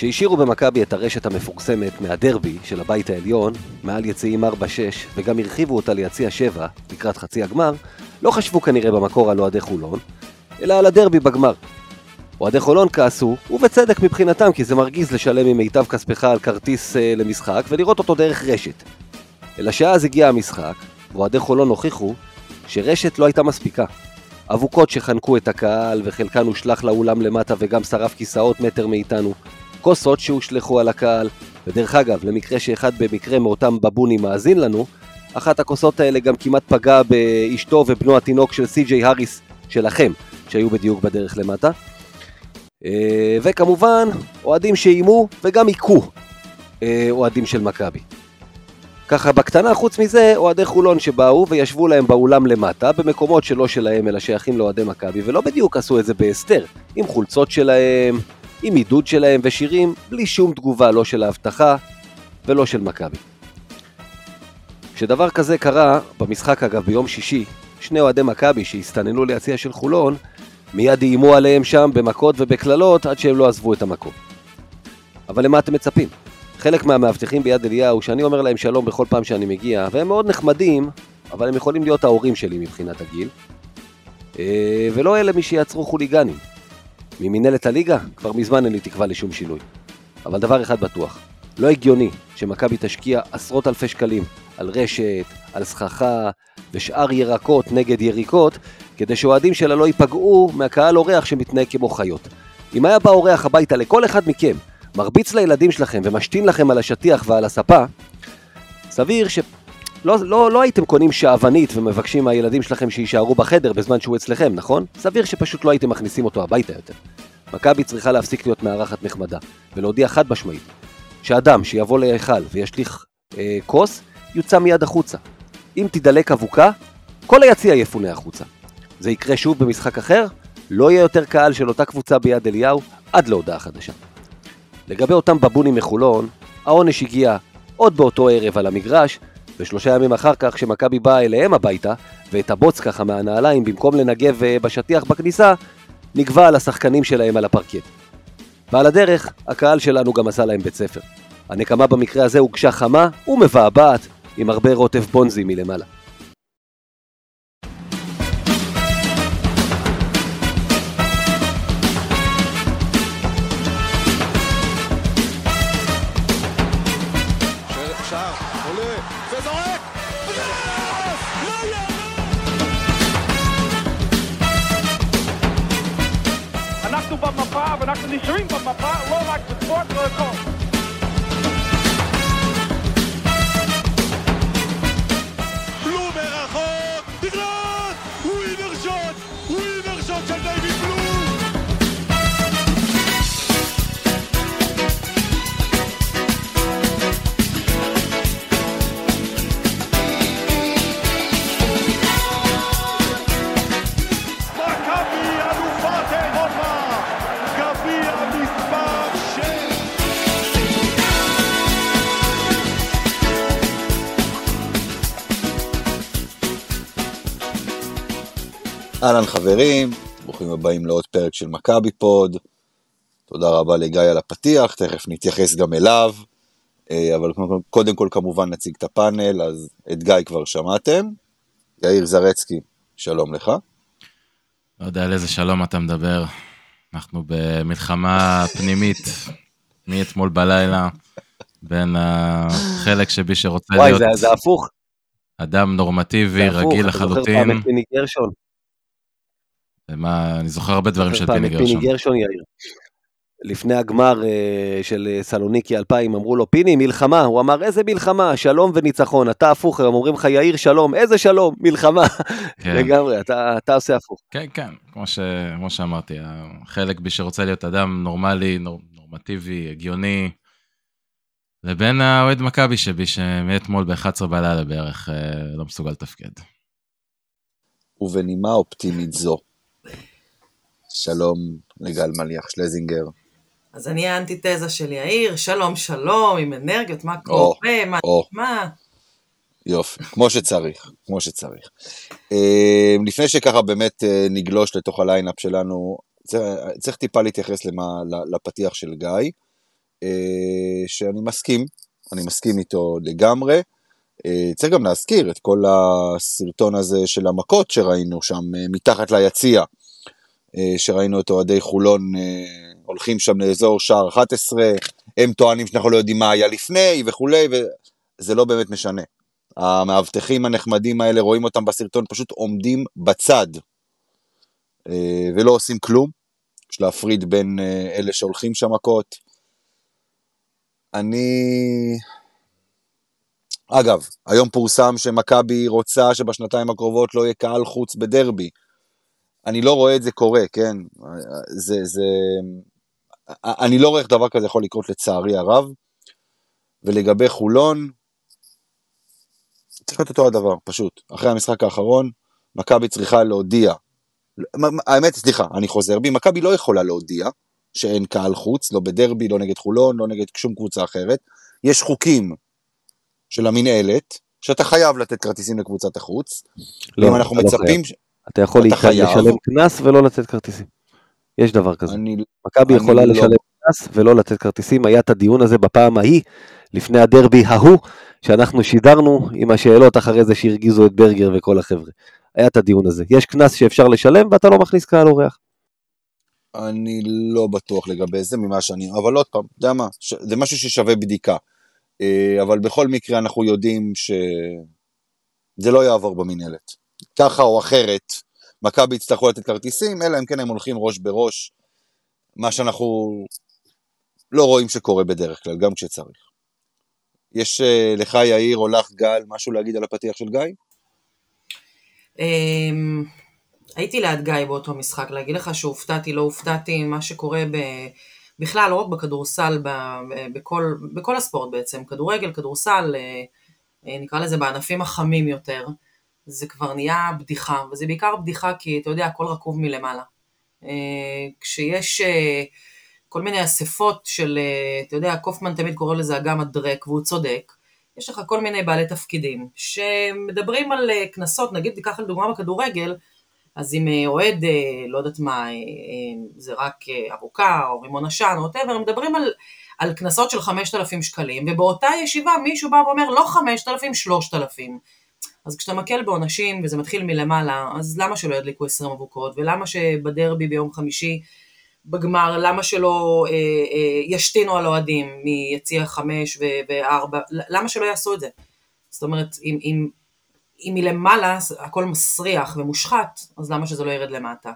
כשהשאירו במכבי את הרשת המפורסמת מהדרבי של הבית העליון, מעל יציאים 4-6, וגם הרחיבו אותה ליציע 7, לקראת חצי הגמר, לא חשבו כנראה במקור על אוהדי חולון, אלא על הדרבי בגמר. אוהדי חולון כעסו, ובצדק מבחינתם, כי זה מרגיז לשלם ממיטב כספך על כרטיס אה, למשחק ולראות אותו דרך רשת. אלא שאז הגיע המשחק, ואוהדי חולון הוכיחו שרשת לא הייתה מספיקה. אבוקות שחנקו את הקהל, וחלקן הושלך לאולם למטה וגם שרף כיסאות מטר מאיתנו. כוסות שהושלכו על הקהל, ודרך אגב, למקרה שאחד במקרה מאותם בבונים מאזין לנו, אחת הכוסות האלה גם כמעט פגעה באשתו ובנו התינוק של סי.ג'יי האריס שלכם, שהיו בדיוק בדרך למטה. אה, וכמובן, אוהדים שאיימו וגם היכו אה, אוהדים של מכבי. ככה בקטנה, חוץ מזה, אוהדי חולון שבאו וישבו להם באולם למטה, במקומות שלא שלהם אלא שייכים לאוהדי מכבי, ולא בדיוק עשו את זה בהסתר, עם חולצות שלהם, עם עידוד שלהם ושירים, בלי שום תגובה, לא של האבטחה ולא של מכבי. כשדבר כזה קרה, במשחק אגב ביום שישי, שני אוהדי מכבי שהסתננו ליציע של חולון, מיד איימו עליהם שם במכות ובקללות עד שהם לא עזבו את המקום. אבל למה אתם מצפים? חלק מהמאבטחים ביד אליהו, שאני אומר להם שלום בכל פעם שאני מגיע, והם מאוד נחמדים, אבל הם יכולים להיות ההורים שלי מבחינת הגיל, אה, ולא אלה מי שיעצרו חוליגנים. ממינהלת הליגה, כבר מזמן אין לי תקווה לשום שינוי. אבל דבר אחד בטוח, לא הגיוני שמכבי תשקיע עשרות אלפי שקלים על רשת, על סככה ושאר ירקות נגד יריקות, כדי שאוהדים שלה לא ייפגעו מהקהל אורח שמתנהג כמו חיות. אם היה בא אורח הביתה לכל אחד מכם, מרביץ לילדים שלכם ומשתין לכם על השטיח ועל הספה, סביר ש... לא, לא, לא הייתם קונים שעוונית ומבקשים מהילדים שלכם שיישארו בחדר בזמן שהוא אצלכם, נכון? סביר שפשוט לא הייתם מכניסים אותו הביתה יותר. מכבי צריכה להפסיק להיות מארחת נחמדה, ולהודיע חד משמעית, שאדם שיבוא להיכל וישליך אה, כוס, יוצא מיד החוצה. אם תידלק אבוקה, כל היציע יפונה החוצה. זה יקרה שוב במשחק אחר, לא יהיה יותר קהל של אותה קבוצה ביד אליהו עד להודעה חדשה. לגבי אותם בבונים מחולון, העונש הגיע עוד באותו ערב על המגרש, ושלושה ימים אחר כך כשמכבי באה אליהם הביתה, ואת הבוץ ככה מהנעליים במקום לנגב אה, בשטיח בכניסה, נגבה על השחקנים שלהם על הפרקט. ועל הדרך, הקהל שלנו גם עשה להם בית ספר. הנקמה במקרה הזה הוגשה חמה ומבעבעת, עם הרבה רוטב בונזי מלמעלה. אהלן חברים, ברוכים הבאים לעוד פרק של מכבי פוד. תודה רבה לגיא על הפתיח, תכף נתייחס גם אליו. אה, אבל קודם כל- כמובן נציג את הפאנל, אז את גיא כבר שמעתם. יאיר זרצקי, שלום לך. לא יודע על איזה שלום אתה מדבר. אנחנו במלחמה פנימית מאתמול בלילה בין החלק שבי שרוצה וואי, להיות זה, זה הפוך. אדם נורמטיבי, זה הפוך. רגיל אתה זוכר לחלוטין. פעם את פיני גרשון? מה, אני זוכר הרבה דברים של פיני את פיני גרשון. גרשון, יאיר. לפני הגמר אה, של אה, סלוניקי 2000, אמרו לו, פיני, מלחמה. הוא אמר, איזה מלחמה? שלום וניצחון. אתה הפוך, הם אומרים לך, יאיר, שלום. איזה שלום? מלחמה. כן. לגמרי, אתה, אתה עושה הפוך. כן, כן, כמו, ש... כמו שאמרתי, החלק בי שרוצה להיות אדם נורמלי, נור... נורמטיבי, הגיוני, לבין האוהד מכבי שבי שמאתמול ב-11 בלילה בערך אה, לא מסוגל לתפקד. ובנימה אופטימית זו, שלום לגל מליח שלזינגר. אז אני האנטיתזה של יאיר, שלום שלום, עם אנרגיות, מה קורה, מה. מה? יופי, כמו שצריך, כמו שצריך. אה, לפני שככה באמת אה, נגלוש לתוך הליינאפ שלנו, צריך, צריך טיפה להתייחס למה, לפתיח של גיא. אה, שאני מסכים, אני מסכים איתו לגמרי. צריך גם להזכיר את כל הסרטון הזה של המכות שראינו שם מתחת ליציע, שראינו את אוהדי חולון אה, הולכים שם לאזור שער 11, הם טוענים שאנחנו לא יודעים מה היה לפני וכולי, וזה לא באמת משנה. המאבטחים הנחמדים האלה, רואים אותם בסרטון, פשוט עומדים בצד אה, ולא עושים כלום. יש להפריד בין אה, אלה שהולכים שם מכות. אני... אגב, היום פורסם שמכבי רוצה שבשנתיים הקרובות לא יהיה קהל חוץ בדרבי. אני לא רואה את זה קורה, כן? זה, זה... אני לא רואה איך דבר כזה יכול לקרות לצערי הרב. ולגבי חולון, צריך להיות אותו הדבר, פשוט. אחרי המשחק האחרון, מכבי צריכה להודיע. האמת, סליחה, אני חוזר בי, מכבי לא יכולה להודיע שאין קהל חוץ, לא בדרבי, לא נגד חולון, לא נגד שום קבוצה אחרת. יש חוקים של המינהלת, שאתה חייב לתת כרטיסים לקבוצת החוץ. לא, אם אנחנו לא מצפים... חייב. אתה יכול אתה חייב. לשלם קנס ולא לתת כרטיסים. יש דבר כזה. מכבי יכולה לא- לשלם קנס ולא לתת כרטיסים. היה את הדיון הזה בפעם ההיא, לפני הדרבי ההוא, שאנחנו שידרנו עם השאלות אחרי זה שהרגיזו את ברגר וכל החבר'ה. היה את הדיון הזה. יש קנס שאפשר לשלם ואתה לא מכניס קהל אורח. אני לא בטוח לגבי זה ממה שאני... אבל עוד פעם, אתה יודע מה? ש... זה משהו ששווה בדיקה. אה, אבל בכל מקרה אנחנו יודעים שזה לא יעבור במינהלת. ככה או אחרת, מכבי יצטרכו לתת כרטיסים, אלא אם כן הם הולכים ראש בראש, מה שאנחנו לא רואים שקורה בדרך כלל, גם כשצריך. יש אה, לך, יאיר, או לך, גל, משהו להגיד על הפתיח של גיא? אמ, הייתי ליד גיא באותו משחק, להגיד לך שהופתעתי, לא הופתעתי, מה שקורה ב... בכלל, לא רק בכדורסל, ב... בכל, בכל הספורט בעצם, כדורגל, כדורסל, אה, אה, נקרא לזה בענפים החמים יותר, זה כבר נהיה בדיחה, וזה בעיקר בדיחה כי אתה יודע, הכל רקוב מלמעלה. אה, כשיש אה, כל מיני אספות של, אה, אתה יודע, קופמן תמיד קורא לזה אגם הדרק, והוא צודק, יש לך כל מיני בעלי תפקידים שמדברים על קנסות, נגיד תיקח לדוגמה בכדורגל, אז אם אוהד, לא יודעת מה, זה רק ארוכה או רימון עשן או הם מדברים על קנסות של 5,000 שקלים, ובאותה ישיבה מישהו בא ואומר לא 5,000, 3,000. אז כשאתה מקל בעונשים וזה מתחיל מלמעלה, אז למה שלא ידליקו 20 אבוקות, ולמה שבדרבי ביום חמישי בגמר, למה שלא אה, אה, ישתינו על אוהדים מיציע 5 ו-4, למה שלא יעשו את זה? זאת אומרת, אם, אם, אם מלמעלה הכל מסריח ומושחת, אז למה שזה לא ירד למטה?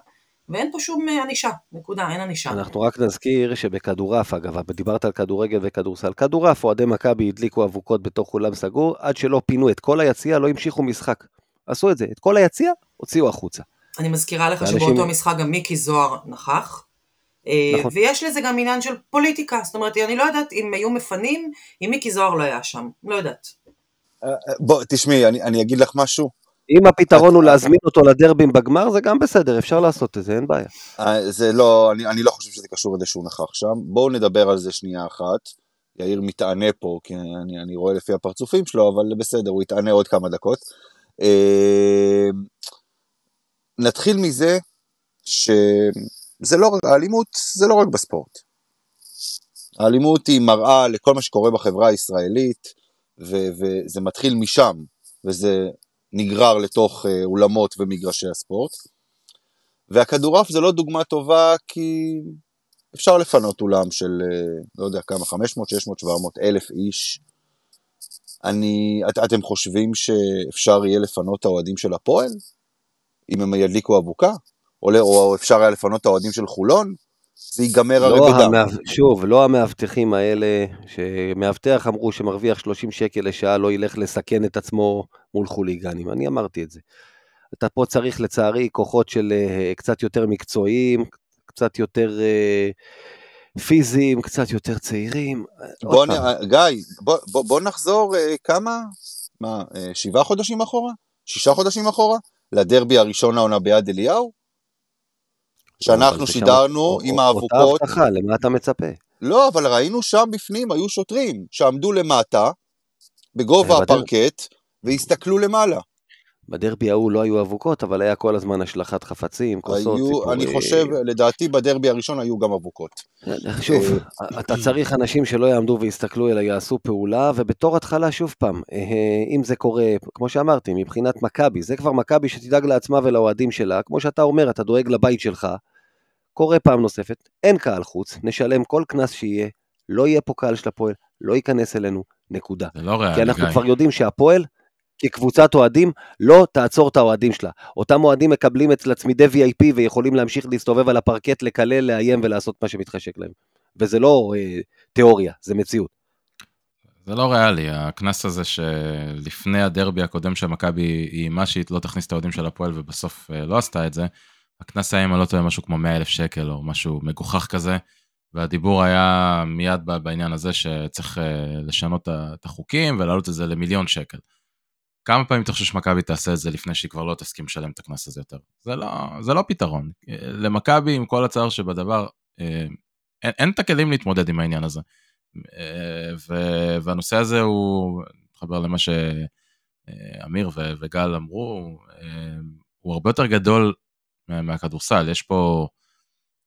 ואין פה שום אה, ענישה, נקודה, אין ענישה. אנחנו רק נזכיר שבכדורעף, אגב, דיברת על כדורגל וכדורסל. כדורעף, אוהדי מכבי הדליקו אבוקות בתוך אולם סגור, עד שלא פינו את כל היציע, לא המשיכו משחק. עשו את זה, את כל היציע הוציאו החוצה. אני מזכירה לך ואנשים- שבאותו משחק גם מיקי זוהר נכח. אה, נכון. ויש לזה גם עניין של פוליטיקה, זאת אומרת, אני לא יודעת אם היו מפנים, אם מיקי זוהר לא היה שם, לא יודעת. בוא, תשמעי, אני, אני אגיד לך משהו. אם הפתרון הוא להזמין אותו לדרבים בגמר, זה גם בסדר, אפשר לעשות את זה, אין בעיה. אה, זה לא, אני, אני לא חושב שזה קשור לזה שהוא נכח שם. בואו נדבר על זה שנייה אחת. יאיר מתענה פה, כי אני, אני רואה לפי הפרצופים שלו, אבל בסדר, הוא יתענה עוד כמה דקות. אה, נתחיל מזה שזה לא האלימות זה לא רק בספורט. האלימות היא מראה לכל מה שקורה בחברה הישראלית, ו, וזה מתחיל משם, וזה נגרר לתוך אה, אולמות ומגרשי הספורט. והכדורעף זה לא דוגמה טובה כי אפשר לפנות אולם של, אה, לא יודע כמה, 500, 600, 700 אלף איש. אני, את, אתם חושבים שאפשר יהיה לפנות את האוהדים של הפועל? אם הם ידליקו אבוקה? או, ל- או אפשר היה לפנות את האוהדים של חולון? זה ייגמר הרי לא בדם. המאב... שוב, לא המאבטחים האלה, שמאבטח אמרו שמרוויח 30 שקל לשעה לא ילך לסכן את עצמו מול חוליגנים, אני אמרתי את זה. אתה פה צריך לצערי כוחות של אה, קצת יותר מקצועיים, קצת יותר אה, פיזיים, קצת יותר צעירים. בוא, נ... גיא, בוא, בוא, בוא נחזור אה, כמה? מה, שבעה חודשים אחורה? שישה חודשים אחורה? לדרבי הראשון העונה ביד אליהו? שאנחנו שידרנו שם- עם אותה האבוקות, הבטחה, למה אתה מצפה? לא, אבל ראינו שם בפנים, היו שוטרים שעמדו למטה, בגובה בדרך. הפרקט, והסתכלו למעלה. בדרבי ההוא לא היו אבוקות, אבל היה כל הזמן השלכת חפצים, כוסות, סיפורים. אני חושב, לדעתי בדרבי הראשון היו גם אבוקות. שוב, אתה צריך אנשים שלא יעמדו ויסתכלו, אלא יעשו פעולה, ובתור התחלה, שוב פעם, אה, אם זה קורה, כמו שאמרתי, מבחינת מכבי, זה כבר מכבי שתדאג לעצמה ולאוהדים שלה, כמו שאתה אומר, אתה דואג לבית שלך, קורה פעם נוספת, אין קהל חוץ, נשלם כל קנס שיהיה, לא יהיה פה קהל של הפועל, לא ייכנס אלינו, נקודה. זה לא ריאלי, כי אנחנו גיא. כבר יודעים שהפועל, כקבוצת אוהדים, לא תעצור את האוהדים שלה. אותם אוהדים מקבלים אצלה צמידי VIP ויכולים להמשיך להסתובב על הפרקט, לקלל, לאיים ולעשות מה שמתחשק להם. וזה לא אה, תיאוריה, זה מציאות. זה לא ריאלי, הקנס הזה שלפני הדרבי הקודם של מכבי איימה שהיא לא תכניס את האוהדים של הפועל ובסוף אה, לא עשתה את זה, הקנס היה אם אני לא טועה משהו כמו 100 אלף שקל או משהו מגוחך כזה, והדיבור היה מיד בעניין הזה שצריך אה, לשנות את החוקים ולהעלות את זה למיליון שקל. כמה פעמים אתה חושב שמכבי תעשה את זה לפני שהיא כבר לא תסכים לשלם את הקנס הזה יותר? זה לא, זה לא פתרון. אה, למכבי, עם כל הצער שבדבר, אה, אין, אין את הכלים להתמודד עם העניין הזה. ו- והנושא הזה הוא, מתחבר למה שאמיר וגל אמרו, הוא הרבה יותר גדול מהכדורסל. יש פה,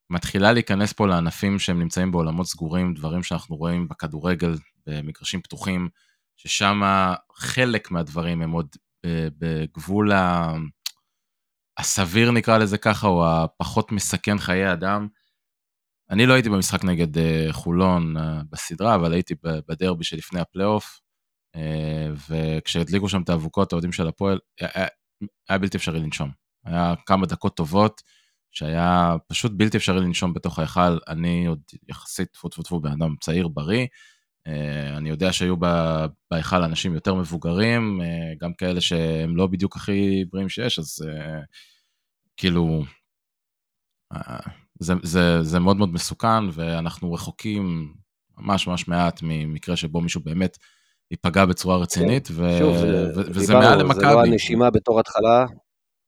מתחילה להיכנס פה לענפים שהם נמצאים בעולמות סגורים, דברים שאנחנו רואים בכדורגל, במגרשים פתוחים, ששם חלק מהדברים הם עוד ב- בגבול ה... הסביר נקרא לזה ככה, או הפחות מסכן חיי אדם. אני לא הייתי במשחק נגד uh, חולון uh, בסדרה, אבל הייתי בדרבי שלפני הפלייאוף, וכשהדליקו שם את האבוקות, האוהדים של הפועל, היה בלתי אפשרי לנשום. היה כמה דקות טובות, שהיה פשוט בלתי אפשרי לנשום בתוך ההיכל. אני עוד יחסית, טפו טפו טפו, בן אדם צעיר, בריא. Uh, אני יודע שהיו בהיכל אנשים יותר מבוגרים, uh, גם כאלה שהם לא בדיוק הכי בריאים שיש, אז uh, כאילו, uh, זה, זה, זה מאוד מאוד מסוכן, ואנחנו רחוקים ממש ממש מעט ממקרה שבו מישהו באמת ייפגע בצורה רצינית, ו... כן. שוב, זה, ו- וזה דיברנו, מעל זה לא למכבי. הנשימה בתור התחלה,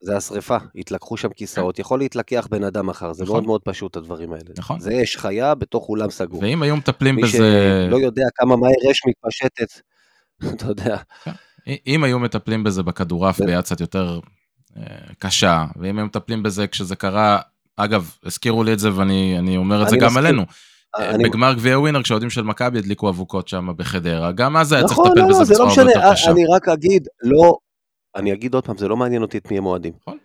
זה השריפה. התלקחו שם כיסאות, יכול להתלקח בן אדם מחר, זה נכון. מאוד מאוד פשוט הדברים האלה. נכון. זה אש חיה בתוך אולם סגור. ואם היו מטפלים מי בזה, שלא יודע כמה מהר אש מתפשטת, אתה יודע, אם היו מטפלים בזה בכדורעף ביד קצת יותר אה, קשה, ואם היו מטפלים בזה כשזה קרה, אגב, הזכירו לי את זה ואני אני אומר את זה גם. עלינו. אני- בגמר גביע ווינר, כשהאוהדים של מכבי הדליקו אבוקות שם בחדרה, גם אז היה צריך נכון, לטפל לא, בזה זה לא בצורה הרבה משנה, יותר קשה. אני רק אגיד, לא, אני אגיד עוד פעם, זה לא מעניין אותי את מי הם אוהדים. נכון.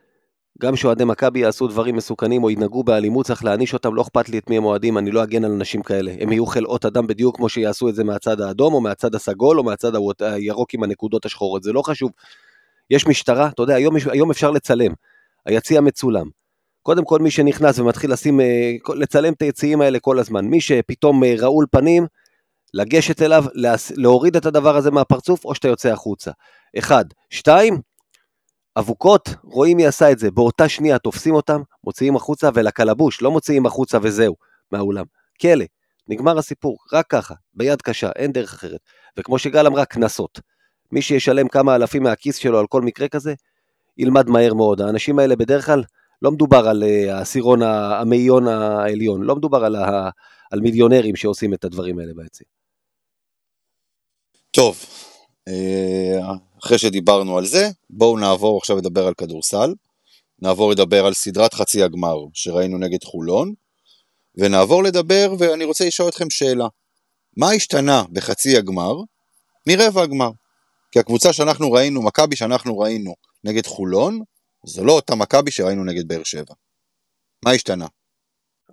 גם שאוהדי מכבי יעשו דברים מסוכנים או ינהגו באלימות, צריך להעניש אותם, לא אכפת לי את מי הם אוהדים, אני לא אגן על אנשים כאלה. הם יהיו חלאות אדם בדיוק כמו שיעשו את זה מהצד האדום, או מהצד הסגול, או מהצד הירוק עם הנקודות השחורות, זה לא חשוב. יש משטרה, אתה יודע, היום, היום אפשר לצלם. היציע מצולם. קודם כל, מי שנכנס ומתחיל לשים, אה, לצלם את היציעים האלה כל הזמן. מי שפתאום אה, רעול פנים, לגשת אליו, להוריד את הדבר הזה מהפרצוף, או שאתה יוצא החוצה. אחד. שתיים, אבוקות, רואים מי עשה את זה. באותה שנייה תופסים אותם, מוציאים החוצה, ולקלבוש, לא מוציאים החוצה וזהו, מהאולם. כלא, נגמר הסיפור, רק ככה, ביד קשה, אין דרך אחרת. וכמו שגל אמרה, קנסות. מי שישלם כמה אלפים מהכיס שלו על כל מקרה כזה, ילמד מהר מאוד. האנשים האלה בדרך כלל, לא מדובר על אה, העשירון, המאיון העליון, לא מדובר על, על מיליונרים שעושים את הדברים האלה ביציע. טוב, אחרי שדיברנו על זה, בואו נעבור עכשיו לדבר על כדורסל. נעבור לדבר על סדרת חצי הגמר שראינו נגד חולון, ונעבור לדבר, ואני רוצה לשאול אתכם שאלה. מה השתנה בחצי הגמר מרבע הגמר? כי הקבוצה שאנחנו ראינו, מכבי שאנחנו ראינו נגד חולון, זו לא אותה מכבי שראינו נגד באר שבע. מה השתנה?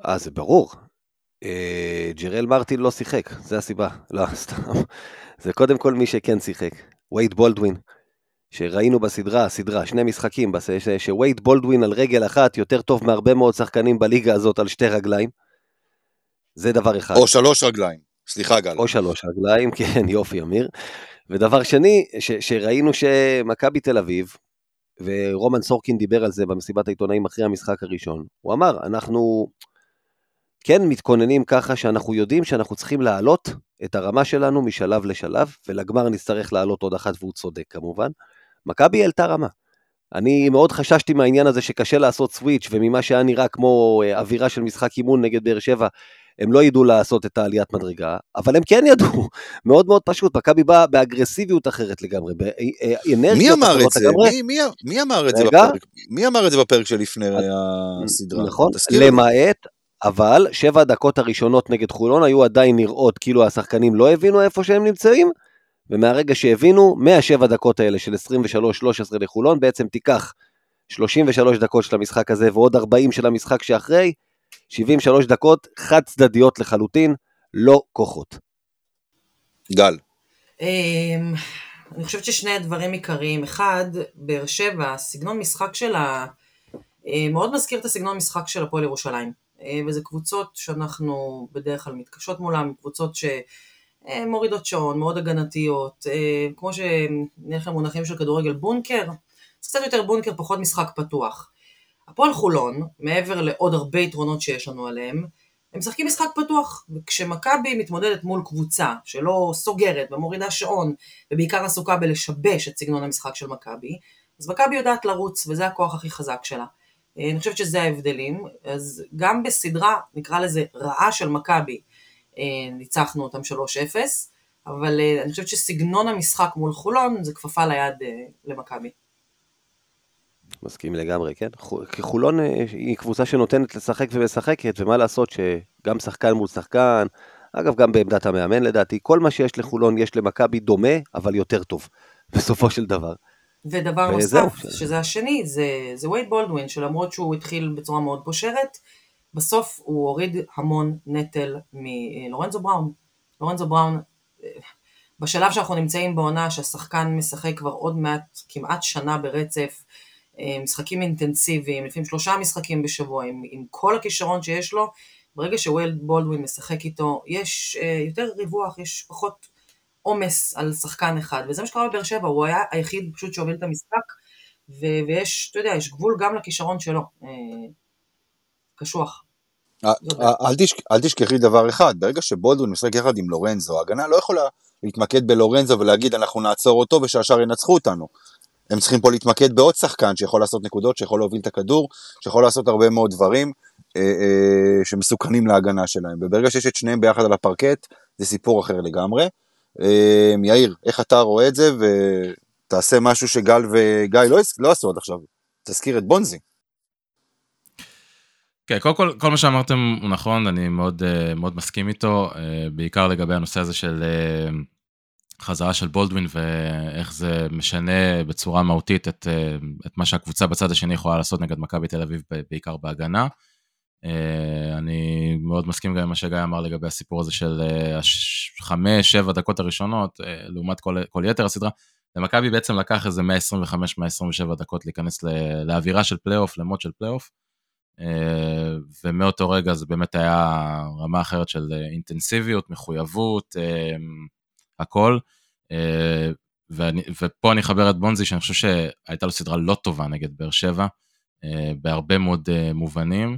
אה, זה ברור. אה, ג'רל מרטין לא שיחק, זה הסיבה. לא, סתם. זה קודם כל מי שכן שיחק. וייד בולדווין, שראינו בסדרה, סדרה, שני משחקים, שווייד בולדווין על רגל אחת יותר טוב מהרבה מאוד שחקנים בליגה הזאת על שתי רגליים. זה דבר אחד. או שלוש רגליים. סליחה גל. או שלוש רגליים, כן, יופי, אמיר. ודבר שני, ש, שראינו שמכבי תל אביב, ורומן סורקין דיבר על זה במסיבת העיתונאים אחרי המשחק הראשון, הוא אמר, אנחנו כן מתכוננים ככה שאנחנו יודעים שאנחנו צריכים להעלות את הרמה שלנו משלב לשלב, ולגמר נצטרך לעלות עוד אחת, והוא צודק כמובן. מכבי העלתה רמה. אני מאוד חששתי מהעניין הזה שקשה לעשות סוויץ', וממה שהיה נראה כמו אה, אווירה של משחק אימון נגד באר שבע, הם לא ידעו לעשות את העליית מדרגה, אבל הם כן ידעו, מאוד מאוד פשוט, מכבי באה באגרסיביות אחרת לגמרי, באנרגיות אמר את אחרות זה? לגמרי. מי- מי- מי אמר את זה. בפרק? מי אמר את זה בפרק שלפני הסדרה? נכון. למעט, אבל שבע דקות הראשונות נגד חולון היו עדיין נראות כאילו השחקנים לא הבינו איפה שהם נמצאים, ומהרגע שהבינו, מהשבע דקות האלה של 23-13 לחולון, בעצם תיקח 33 דקות של המשחק הזה ועוד 40 של המשחק שאחרי, 73 דקות חד צדדיות לחלוטין, לא כוחות. גל. אמ, אני חושבת ששני הדברים עיקריים. אחד, באר שבע, סגנון משחק שלה אה, מאוד מזכיר את הסגנון משחק של הפועל ירושלים. אה, וזה קבוצות שאנחנו בדרך כלל מתקשות מולן, קבוצות שמורידות שעון, מאוד הגנתיות, אה, כמו שנלך למונחים של כדורגל בונקר, זה קצת יותר בונקר, פחות משחק פתוח. הפועל חולון, מעבר לעוד הרבה יתרונות שיש לנו עליהם, הם משחקים משחק פתוח, וכשמכבי מתמודדת מול קבוצה שלא סוגרת ומורידה שעון, ובעיקר עסוקה בלשבש את סגנון המשחק של מכבי, אז מכבי יודעת לרוץ, וזה הכוח הכי חזק שלה. אה, אני חושבת שזה ההבדלים, אז גם בסדרה, נקרא לזה רעה של מכבי, אה, ניצחנו אותם 3-0, אבל אה, אני חושבת שסגנון המשחק מול חולון זה כפפה ליד למכבי. מסכים לגמרי, כן? חולון היא קבוצה שנותנת לשחק ומשחקת, ומה לעשות שגם שחקן מול שחקן, אגב, גם בעמדת המאמן לדעתי, כל מה שיש לחולון יש למכבי דומה, אבל יותר טוב, בסופו של דבר. ודבר. נוסף, שזה השני, זה, זה וייד בולדווין, שלמרות שהוא התחיל בצורה מאוד פושרת, בסוף הוא הוריד המון נטל מלורנזו בראון. לורנזו בראון, בשלב שאנחנו נמצאים בעונה שהשחקן משחק כבר עוד מעט, כמעט שנה ברצף, אה, משחקים אינטנסיביים, לפעמים שלושה משחקים בשבוע, עם, עם כל הכישרון שיש לו, ברגע שווייד בולדווין משחק איתו, יש אה, יותר ריווח, יש פחות עומס על שחקן אחד, וזה מה שקרה בבאר שבע, הוא היה היחיד פשוט שהוביל את המשחק, ו- ויש, אתה יודע, יש גבול גם לכישרון שלו. אה, קשוח. אה, זאת אה, אל תשכ- אל תשכחי דבר אחד, ברגע שבולדווין משחק יחד עם לורנזו, ההגנה לא יכולה להתמקד בלורנזו ולהגיד אנחנו נעצור אותו ושהשאר ינצחו אותנו. הם צריכים פה להתמקד בעוד שחקן שיכול לעשות נקודות, שיכול להוביל את הכדור, שיכול לעשות הרבה מאוד דברים אה, אה, שמסוכנים להגנה שלהם. וברגע שיש את שניהם ביחד על הפרקט, זה סיפור אחר לגמרי. אה, יאיר, איך אתה רואה את זה, ותעשה משהו שגל וגיא לא, לא עשו עד עכשיו. תזכיר את בונזי. כן, קודם כל, כל מה שאמרתם הוא נכון, אני מאוד, אה, מאוד מסכים איתו, אה, בעיקר לגבי הנושא הזה של אה, חזרה של בולדווין ואיך זה משנה בצורה מהותית את, את מה שהקבוצה בצד השני יכולה לעשות נגד מכבי תל אביב, בעיקר בהגנה. אה, אני מאוד מסכים גם עם מה שגיא אמר לגבי הסיפור הזה של אה, החמש, שבע דקות הראשונות, אה, לעומת כל, כל יתר הסדרה. למכבי בעצם לקח איזה 125-127 דקות להיכנס לאווירה של פלייאוף, ל mode של פלייאוף. אה, ומאותו רגע זה באמת היה רמה אחרת של אה, אינטנסיביות, מחויבות, אה, הכל. אה, ואני, ופה אני אחבר את בונזי, שאני חושב שהייתה לו סדרה לא טובה נגד באר שבע, אה, בהרבה מאוד אה, מובנים, אה,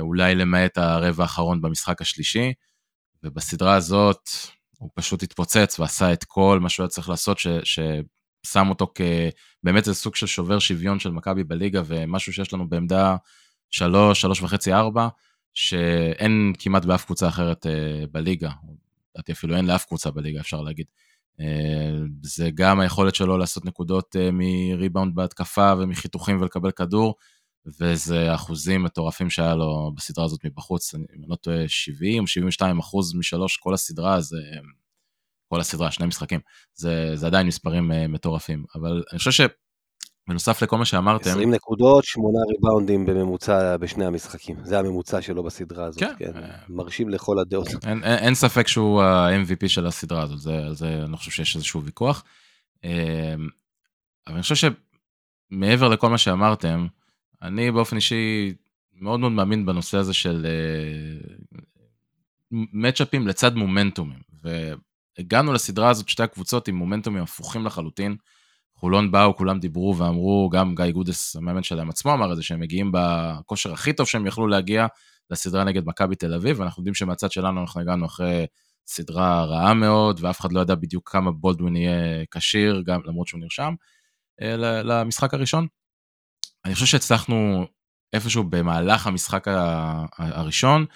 אולי למעט הרבע האחרון במשחק השלישי, ובסדרה הזאת הוא פשוט התפוצץ ועשה את כל מה שהוא היה צריך לעשות, ש, ששם אותו כ... באמת זה סוג של שובר שוויון של מכבי בליגה, ומשהו שיש לנו בעמדה שלוש, שלוש וחצי, ארבע, שאין כמעט באף קבוצה אחרת אה, בליגה. לדעתי אפילו אין לאף קבוצה בליגה, אפשר להגיד. אה, זה גם היכולת שלו לעשות נקודות אה, מריבאונד בהתקפה ומחיתוכים ולקבל כדור, וזה אחוזים מטורפים שהיה לו בסדרה הזאת מבחוץ, אני אם אני לא טועה 70, 72 אחוז משלוש כל הסדרה, זה... כל הסדרה, שני משחקים, זה, זה עדיין מספרים אה, מטורפים, אבל אני חושב שבנוסף לכל מה שאמרתם, 20 נקודות, 8 ריבאונדים בממוצע בשני המשחקים. זה הממוצע שלו בסדרה הזאת, כן. כן. מרשים לכל הדעות. אין, אין, אין ספק שהוא ה-MVP של הסדרה הזאת, זה, על זה אני לא חושב שיש איזשהו ויכוח. אמ, אבל אני חושב שמעבר לכל מה שאמרתם, אני באופן אישי מאוד מאוד מאמין בנושא הזה של מצ'אפים לצד מומנטומים. והגענו לסדרה הזאת, שתי הקבוצות עם מומנטומים הפוכים לחלוטין. חולון באו, כולם דיברו ואמרו, גם גיא גודס, המאמן שלהם עצמו אמר את זה, שהם מגיעים בכושר הכי טוב שהם יכלו להגיע לסדרה נגד מכבי תל אביב, ואנחנו יודעים שמהצד שלנו אנחנו הגענו אחרי סדרה רעה מאוד, ואף אחד לא ידע בדיוק כמה בולדווין יהיה כשיר, גם למרות שהוא נרשם, אה, למשחק הראשון. אני חושב שהצלחנו איפשהו במהלך המשחק הראשון,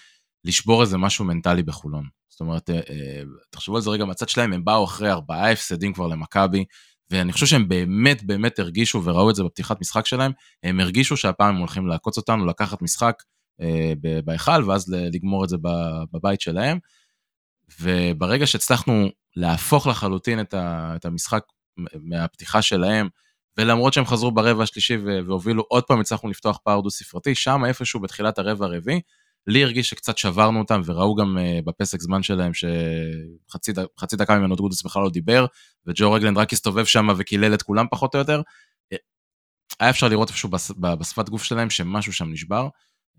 לשבור איזה משהו מנטלי בחולון. זאת אומרת, אה, אה, תחשבו על זה רגע מהצד שלהם, הם באו אחרי ארבעה הפסדים כבר למכבי, ואני חושב שהם באמת באמת הרגישו וראו את זה בפתיחת משחק שלהם, הם הרגישו שהפעם הם הולכים לעקוץ אותנו, לקחת משחק אה, בהיכל, ואז לגמור את זה בבית שלהם. וברגע שהצלחנו להפוך לחלוטין את המשחק מהפתיחה שלהם, ולמרות שהם חזרו ברבע השלישי והובילו עוד פעם, הצלחנו לפתוח פער דו ספרתי, שם איפשהו בתחילת הרבע הרביעי, לי הרגיש שקצת שברנו אותם, וראו גם uh, בפסק זמן שלהם שחצי דקה ממנו גודס בכלל לא דיבר, וג'ו רגלנד רק הסתובב שם וקילל את כולם פחות או יותר. אה, היה אפשר לראות איפשהו בשפת גוף שלהם שמשהו שם נשבר,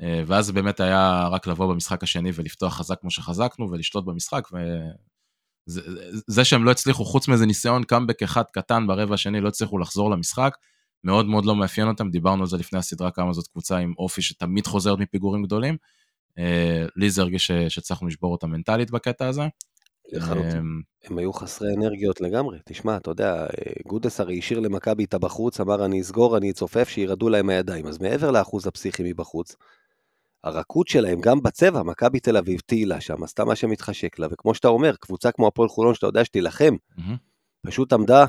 uh, ואז באמת היה רק לבוא במשחק השני ולפתוח חזק כמו שחזקנו ולשלוט במשחק, זה, זה שהם לא הצליחו, חוץ מאיזה ניסיון קאמבק אחד קטן ברבע השני, לא הצליחו לחזור למשחק, מאוד מאוד לא מאפיין אותם, דיברנו על זה לפני הסדרה, כמה זאת קבוצה עם אופי שתמיד חוזרת מפיגורים גדולים. אה, לי זה הרגיש שהצלחנו לשבור אותה מנטלית בקטע הזה. אמ, הם היו חסרי אנרגיות לגמרי. תשמע, אתה יודע, גודס הרי השאיר למכבי את הבחוץ, אמר אני אסגור, אני אצופף, שירדו להם הידיים. אז מעבר לאחוז הפסיכי מבחוץ, הרכות שלהם, גם בצבע, מכבי תל אביב תהילה שם, עשתה מה שמתחשק לה, וכמו שאתה אומר, קבוצה כמו הפועל חולון, שאתה יודע שתילחם, mm-hmm. פשוט עמדה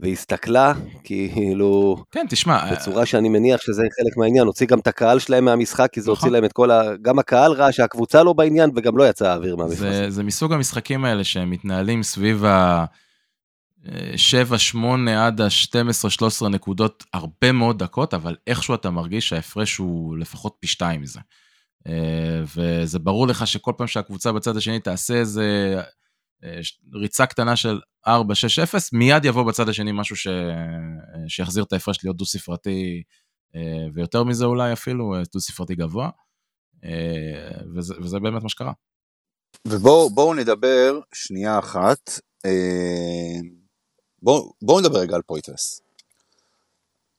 והסתכלה, כאילו, כן, תשמע, בצורה שאני מניח שזה חלק מהעניין, הוציא גם את הקהל שלהם מהמשחק, כי זה נכון. הוציא להם את כל ה... גם הקהל ראה שהקבוצה לא בעניין, וגם לא יצא האוויר מהמשחק. זה, זה מסוג המשחקים האלה שהם מתנהלים סביב ה... 7, 8 עד ה-12-13 נקודות הרבה מאוד דקות, אבל איכשהו אתה מרגיש שההפרש הוא לפחות פי שתיים מזה. אה, וזה ברור לך שכל פעם שהקבוצה בצד השני תעשה איזה אה, ריצה קטנה של 4-6-0, מיד יבוא בצד השני משהו ש... שיחזיר את ההפרש להיות דו-ספרתי, אה, ויותר מזה אולי אפילו, דו-ספרתי גבוה, וזה, וזה באמת מה שקרה. ובואו נדבר שנייה אחת. בואו בוא נדבר רגע על פויטרס.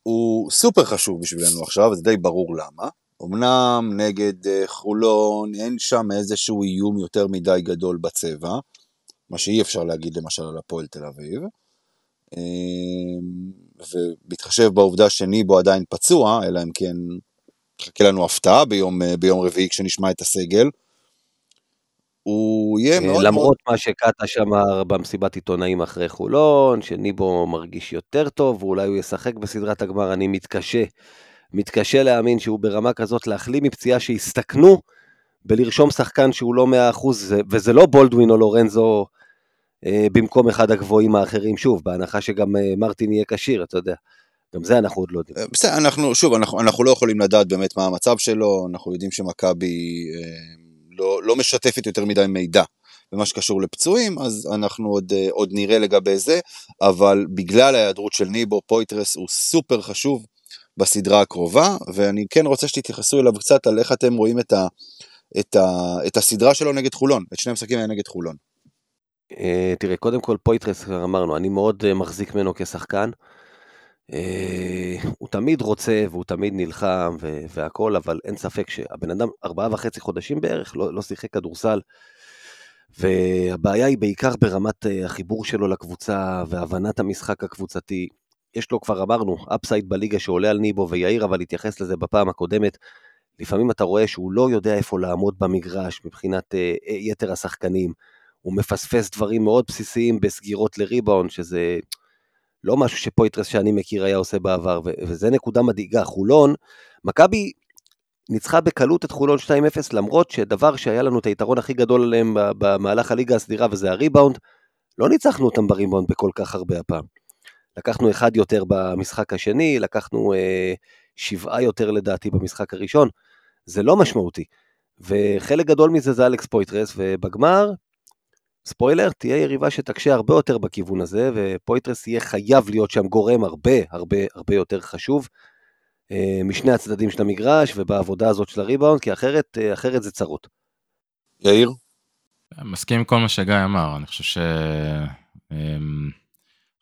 הוא סופר חשוב בשבילנו עכשיו, זה די ברור למה. אמנם נגד אה, חולון אין שם איזשהו איום יותר מדי גדול בצבע, מה שאי אפשר להגיד למשל על הפועל תל אביב. אמ, ובהתחשב בעובדה שניבו עדיין פצוע, אלא אם כן תחכה לנו הפתעה ביום, אה, ביום רביעי כשנשמע את הסגל, הוא יהיה אה, מאוד... למרות מה שקטש אמר במסיבת עיתונאים אחרי חולון, שניבו מרגיש יותר טוב, ואולי הוא ישחק בסדרת הגמר, אני מתקשה, מתקשה להאמין שהוא ברמה כזאת להחלים מפציעה שהסתכנו בלרשום שחקן שהוא לא 100%, וזה לא בולדווין או לורנזו אה, במקום אחד הגבוהים האחרים, שוב, בהנחה שגם אה, מרטין יהיה כשיר, אתה יודע. גם זה אנחנו עוד לא יודעים. בסדר, אנחנו, שוב, אנחנו, אנחנו לא יכולים לדעת באמת מה המצב שלו, אנחנו יודעים שמכבי... אה, לא, לא משתפת יותר מדי מידע במה שקשור לפצועים, אז אנחנו עוד, אה, עוד נראה לגבי זה, אבל בגלל ההיעדרות של ניבו, פויטרס הוא סופר חשוב בסדרה הקרובה, ואני כן רוצה שתתייחסו אליו קצת על איך אתם רואים את, ה, את, ה, את הסדרה שלו נגד חולון, את שני המשחקים האלה נגד חולון. אה, תראה, קודם כל פויטרס, אמרנו, אני מאוד אה, מחזיק ממנו כשחקן. אה, הוא תמיד רוצה והוא תמיד נלחם והכל, אבל אין ספק שהבן אדם ארבעה וחצי חודשים בערך לא, לא שיחק כדורסל. והבעיה היא בעיקר ברמת אה, החיבור שלו לקבוצה והבנת המשחק הקבוצתי. יש לו, כבר אמרנו, אפסייד בליגה שעולה על ניבו, ויאיר אבל התייחס לזה בפעם הקודמת. לפעמים אתה רואה שהוא לא יודע איפה לעמוד במגרש מבחינת uh, יתר השחקנים. הוא מפספס דברים מאוד בסיסיים בסגירות לריבאונד, שזה לא משהו שפויטרס שאני מכיר היה עושה בעבר, וזה נקודה מדאיגה. חולון, מכבי ניצחה בקלות את חולון 2-0, למרות שדבר שהיה לנו את היתרון הכי גדול עליהם במהלך הליגה הסדירה, וזה הריבאונד, לא ניצחנו אותם בריבאונד בכל כך הרבה הפעם. לקחנו אחד יותר במשחק השני, לקחנו אה, שבעה יותר לדעתי במשחק הראשון, זה לא משמעותי. וחלק גדול מזה זה אלכס פויטרס, ובגמר ספוילר, תהיה יריבה שתקשה הרבה יותר בכיוון הזה, ופויטרס יהיה חייב להיות שם גורם הרבה הרבה הרבה יותר חשוב אה, משני הצדדים של המגרש ובעבודה הזאת של הריבאונד, כי אחרת, אה, אחרת זה צרות. יאיר? מסכים עם כל מה שגיא אמר, אני חושב ש... אמ,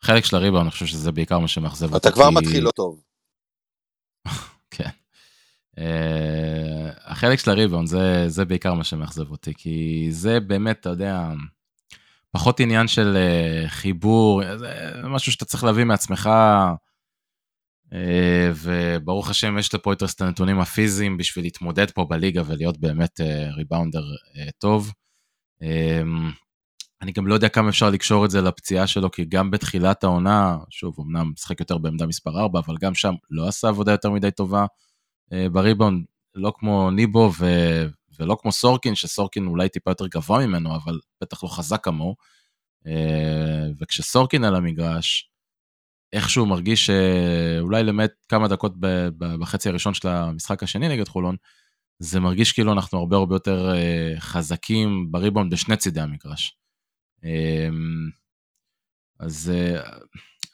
חלק של הריבאונד, אני חושב שזה בעיקר מה שמאכזב אותי. אתה כבר מתחיל לא טוב. כן. Uh, החלק של הריבאונד זה, זה בעיקר מה שמאכזב אותי, כי זה באמת, אתה יודע, פחות עניין של uh, חיבור, זה משהו שאתה צריך להביא מעצמך. אה, וברוך השם יש לפויטרס את הנתונים הפיזיים בשביל להתמודד פה בליגה ולהיות באמת אה, ריבאונדר אה, טוב. אני גם לא יודע כמה אפשר לקשור את זה לפציעה שלו, כי גם בתחילת העונה, שוב, אמנם משחק יותר בעמדה מספר 4, אבל גם שם לא עשה עבודה יותר מדי טובה בריבאונד, לא כמו ניבו ו... ולא כמו סורקין, שסורקין אולי טיפה יותר גבוה ממנו, אבל בטח לא חזק כמוהו. וכשסורקין על המגרש, איכשהו מרגיש שאולי למעט כמה דקות בחצי הראשון של המשחק השני נגד חולון, זה מרגיש כאילו אנחנו הרבה הרבה יותר אה, חזקים בריבאונד בשני צידי המגרש. אמ, אז, אה,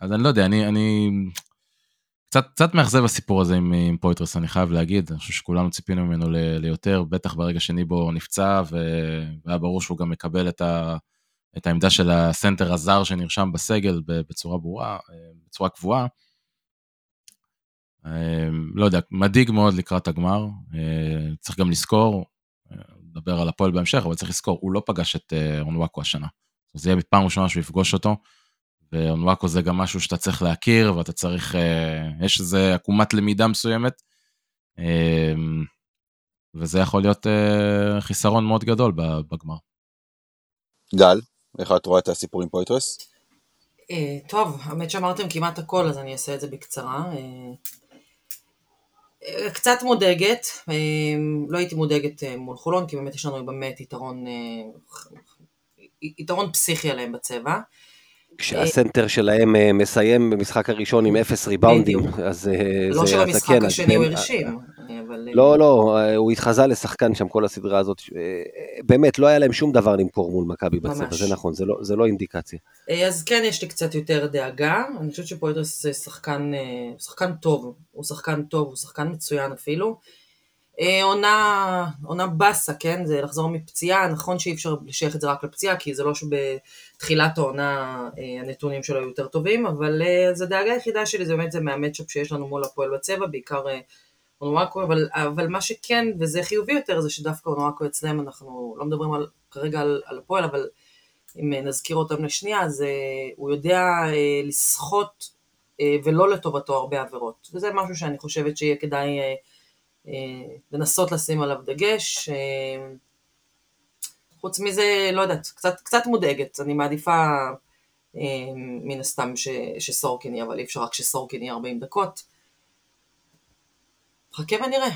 אז אני לא יודע, אני, אני קצת, קצת מאכזב הסיפור הזה עם, עם פויטרס, אני חייב להגיד, אני חושב שכולנו ציפינו ממנו ליותר, בטח ברגע שניבו נפצע, והיה ברור שהוא גם מקבל את, ה, את העמדה של הסנטר הזר שנרשם בסגל בצורה ברורה, אה, בצורה קבועה. אה, לא יודע, מדאיג מאוד לקראת הגמר, אה, צריך גם לזכור, נדבר על הפועל בהמשך, אבל צריך לזכור, הוא לא פגש את אונוואקו השנה. זה יהיה בפעם ראשונה שהוא יפגוש אותו, ואונוואקו זה גם משהו שאתה צריך להכיר, ואתה צריך, יש איזה עקומת למידה מסוימת, וזה יכול להיות חיסרון מאוד גדול בגמר. גל? איך את רואה את הסיפור עם פויטרס? אה, טוב, האמת שאמרתם כמעט הכל, אז אני אעשה את זה בקצרה. אה, אה, קצת מודאגת, לא הייתי מודאגת מול חולון, כי באמת יש לנו באמת יתרון, יתרון פסיכי עליהם בצבע. כשהסנטר שלהם אה, מסיים במשחק הראשון עם אפס ריבאונדים, אז אה, לא זה... לא שבמשחק כן, השני הוא הרשים, אבל... לא, לא, הוא התחזה לשחקן שם כל הסדרה הזאת. אה, באמת, לא היה להם שום דבר למכור מול מכבי בצבע, זה נכון, זה לא, זה לא אינדיקציה. אז כן, יש לי קצת יותר דאגה. אני חושבת שפויטרס שחקן, שחקן טוב, הוא שחקן טוב, הוא שחקן מצוין אפילו. אה, עונה, עונה באסה, כן? זה לחזור מפציעה, נכון שאי אפשר לשייך את זה רק לפציעה, כי זה לא שבתחילת העונה אה, הנתונים שלו יותר טובים, אבל אה, זה דאגה היחידה שלי, זה באמת זה מהמצ'אפ שיש לנו מול הפועל בצבע, בעיקר אונואקו, אבל, אבל מה שכן, וזה חיובי יותר, זה שדווקא אונואקו אצלם, אנחנו לא מדברים על, כרגע על, על הפועל, אבל אם נזכיר אותם לשנייה, אז הוא יודע לסחוט ולא לטובתו הרבה עבירות, וזה משהו שאני חושבת שיהיה כדאי... אה, לנסות לשים עליו דגש. אה, חוץ מזה, לא יודעת, קצת, קצת מודאגת, אני מעדיפה אה, מן הסתם ש, שסורקין יהיה, אבל אי אפשר רק שסורקין יהיה 40 דקות. חכה ונראה.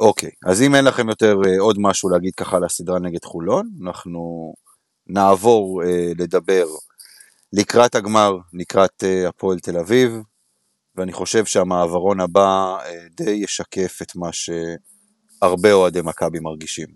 אוקיי, okay, אז אם אין לכם יותר עוד משהו להגיד ככה על הסדרה נגד חולון, אנחנו נעבור לדבר לקראת הגמר, לקראת הפועל תל אביב, ואני חושב שהמעברון הבא אה, די ישקף את מה שהרבה אוהדי מכבי מרגישים.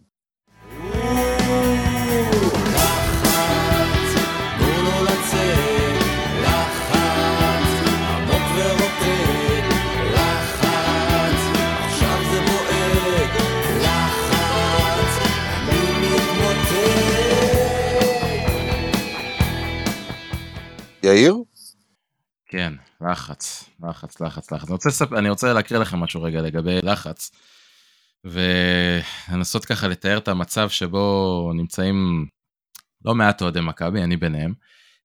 יאיר? כן, לחץ, לחץ, לחץ, לחץ. אני רוצה, לספ... אני רוצה להקריא לכם משהו רגע לגבי לחץ, ולנסות ככה לתאר את המצב שבו נמצאים לא מעט אוהדי מכבי, אני ביניהם.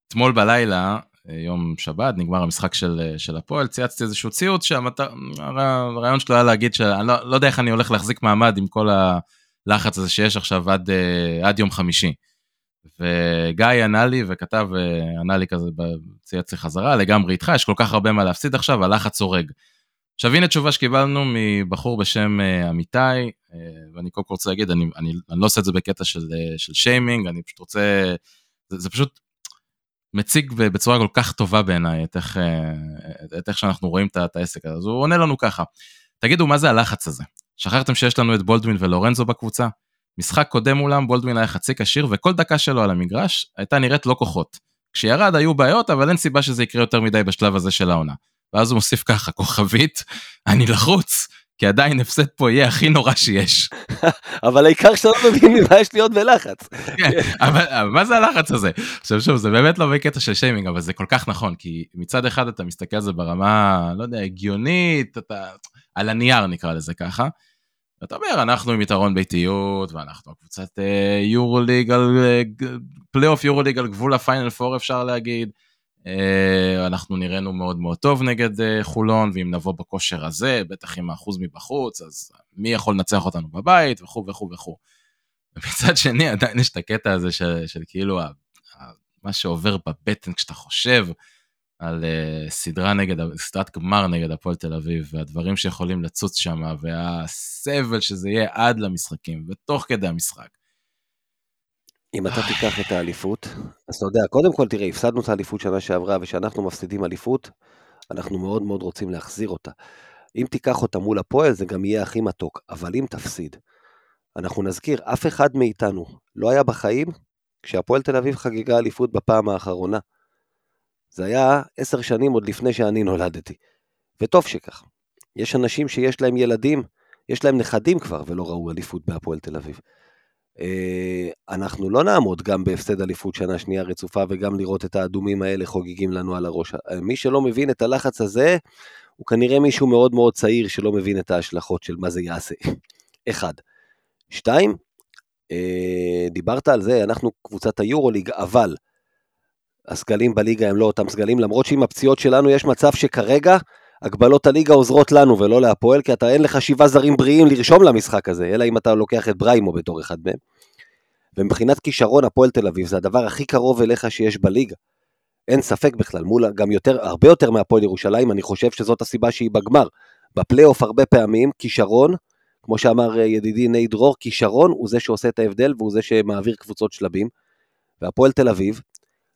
אתמול בלילה, יום שבת, נגמר המשחק של, של הפועל, צייצתי איזשהו ציוץ שהרעיון שלו היה להגיד שאני לא, לא יודע איך אני הולך להחזיק מעמד עם כל הלחץ הזה שיש עכשיו עד, עד יום חמישי. וגיא ענה לי וכתב, אה, ענה לי כזה, צייץ לי חזרה, לגמרי איתך, יש כל כך הרבה מה להפסיד עכשיו, הלחץ הורג. עכשיו הנה תשובה שקיבלנו מבחור בשם אה, אמיתי, אה, ואני קודם כל רוצה להגיד, אני, אני, אני לא עושה את זה בקטע של, של שיימינג, אני פשוט רוצה, זה, זה פשוט מציג בצורה כל כך טובה בעיניי את איך, את איך שאנחנו רואים את העסק הזה. אז הוא עונה לנו ככה, תגידו מה זה הלחץ הזה? שכחתם שיש לנו את בולדווין ולורנזו בקבוצה? משחק קודם מולם בולדווין היה חצי כשיר וכל דקה שלו על המגרש הייתה נראית לא כוחות. כשירד היו בעיות אבל אין סיבה שזה יקרה יותר מדי בשלב הזה של העונה. ואז הוא מוסיף ככה כוכבית אני לחוץ כי עדיין הפסד פה יהיה הכי נורא שיש. אבל העיקר שאתה לא מבין ממה יש להיות בלחץ. כן, אבל מה זה הלחץ הזה? עכשיו שוב זה באמת לא בקטע של שיימינג אבל זה כל כך נכון כי מצד אחד אתה מסתכל על זה ברמה לא יודע הגיונית אתה על הנייר נקרא לזה ככה. ואתה אומר, אנחנו עם יתרון ביתיות, ואנחנו קבוצת יורו ליג על, פלייאוף יורו ליג על גבול הפיינל פור אפשר להגיד. אה, אנחנו נראינו מאוד מאוד טוב נגד אה, חולון, ואם נבוא בכושר הזה, בטח עם האחוז מבחוץ, אז מי יכול לנצח אותנו בבית, וכו' וכו' וכו'. ומצד שני, עדיין יש את הקטע הזה של, של כאילו מה שעובר בבטן כשאתה חושב על uh, סדרה נגד, סדרת גמר נגד הפועל תל אביב, והדברים שיכולים לצוץ שם, והסבל שזה יהיה עד למשחקים, ותוך כדי המשחק. אם אתה תיקח את האליפות, אז אתה יודע, קודם כל תראה, הפסדנו את האליפות שנה שעברה, וכשאנחנו מפסידים אליפות, אנחנו מאוד מאוד רוצים להחזיר אותה. אם תיקח אותה מול הפועל, זה גם יהיה הכי מתוק, אבל אם תפסיד, אנחנו נזכיר, אף אחד מאיתנו לא היה בחיים כשהפועל תל אביב חגגה אליפות בפעם האחרונה. זה היה עשר שנים עוד לפני שאני נולדתי. וטוב שכך. יש אנשים שיש להם ילדים, יש להם נכדים כבר, ולא ראו אליפות בהפועל תל אביב. אה, אנחנו לא נעמוד גם בהפסד אליפות שנה שנייה רצופה וגם לראות את האדומים האלה חוגגים לנו על הראש. אה, מי שלא מבין את הלחץ הזה, הוא כנראה מישהו מאוד מאוד צעיר שלא מבין את ההשלכות של מה זה יעשה. אחד. שתיים, אה, דיברת על זה, אנחנו קבוצת היורוליג, אבל הסגלים בליגה הם לא אותם סגלים, למרות שעם הפציעות שלנו יש מצב שכרגע הגבלות הליגה עוזרות לנו ולא להפועל, כי אתה אין לך שבעה זרים בריאים לרשום למשחק הזה, אלא אם אתה לוקח את בריימו בתור אחד מהם. ומבחינת כישרון הפועל תל אביב זה הדבר הכי קרוב אליך שיש בליגה. אין ספק בכלל, מול גם יותר, הרבה יותר מהפועל ירושלים, אני חושב שזאת הסיבה שהיא בגמר. בפלייאוף הרבה פעמים כישרון, כמו שאמר ידידי ני דרור, כישרון הוא זה שעושה את ההבדל והוא זה שמעביר קבוצות שלבים. והפועל תל אביב,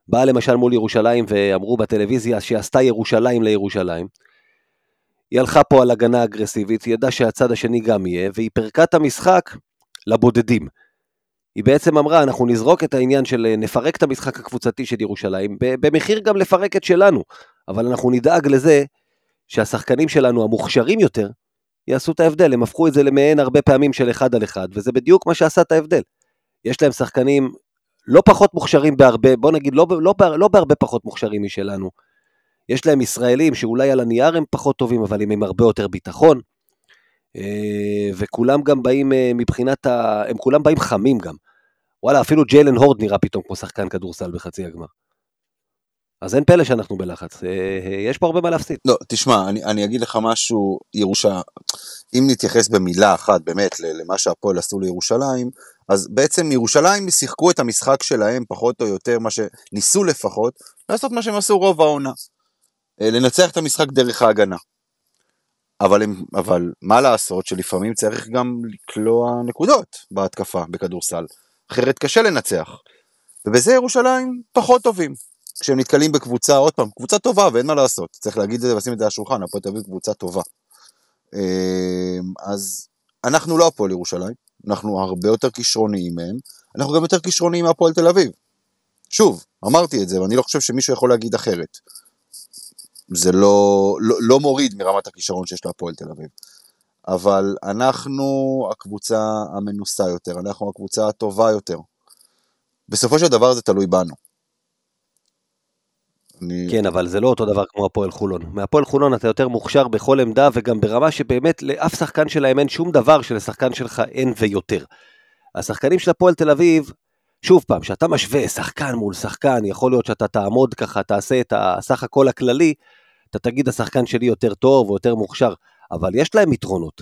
באה למשל מול ירושלים ואמרו בטלוויזיה שעשתה ירושלים לירושלים. היא הלכה פה על הגנה אגרסיבית, היא ידעה שהצד השני גם יהיה, והיא פירקה את המשחק לבודדים. היא בעצם אמרה, אנחנו נזרוק את העניין של נפרק את המשחק הקבוצתי של ירושלים, במחיר גם לפרק את שלנו, אבל אנחנו נדאג לזה שהשחקנים שלנו המוכשרים יותר, יעשו את ההבדל, הם הפכו את זה למעין הרבה פעמים של אחד על אחד, וזה בדיוק מה שעשה את ההבדל. יש להם שחקנים לא פחות מוכשרים בהרבה, בוא נגיד, לא, לא, לא, בהרבה פחות מוכשרים משלנו. יש להם ישראלים שאולי על הנייר הם פחות טובים, אבל הם עם הרבה יותר ביטחון. אה, וכולם גם באים אה, מבחינת ה... הם כולם באים חמים גם. וואלה, אפילו ג'יילן הורד נראה פתאום כמו שחקן כדורסל בחצי הגמר. אז אין פלא שאנחנו בלחץ, אה, יש פה הרבה מה להפסיד. לא, תשמע, אני, אני אגיד לך משהו, ירושה, אם נתייחס במילה אחת באמת למה שהפועל עשו לירושלים, אז בעצם ירושלים שיחקו את המשחק שלהם פחות או יותר, מה שניסו לפחות, לעשות מה שהם עשו רוב העונה. אה, לנצח את המשחק דרך ההגנה. אבל, הם, אבל מה לעשות שלפעמים צריך גם לקלוע נקודות בהתקפה בכדורסל, אחרת קשה לנצח. ובזה ירושלים פחות טובים. כשהם נתקלים בקבוצה, עוד פעם, קבוצה טובה ואין מה לעשות, צריך להגיד את זה ולשים את זה על השולחן, הפועל תל אביב קבוצה טובה. אה, אז אנחנו לא הפועל ירושלים, אנחנו הרבה יותר כישרוניים מהם, אנחנו גם יותר כישרוניים מהפועל תל אביב. שוב, אמרתי את זה, ואני לא חושב שמישהו יכול להגיד אחרת. זה לא, לא, לא מוריד מרמת הכישרון שיש להפועל תל אביב. אבל אנחנו הקבוצה המנוסה יותר, אנחנו הקבוצה הטובה יותר. בסופו של דבר זה תלוי בנו. אני... כן, אבל זה לא אותו דבר כמו הפועל חולון. מהפועל חולון אתה יותר מוכשר בכל עמדה, וגם ברמה שבאמת לאף שחקן שלהם אין שום דבר שלשחקן שלך אין ויותר. השחקנים של הפועל תל אביב, שוב פעם, כשאתה משווה שחקן מול שחקן, יכול להיות שאתה תעמוד ככה, תעשה את הסך הכל הכללי, אתה תגיד השחקן שלי יותר טוב או יותר מוכשר, אבל יש להם יתרונות.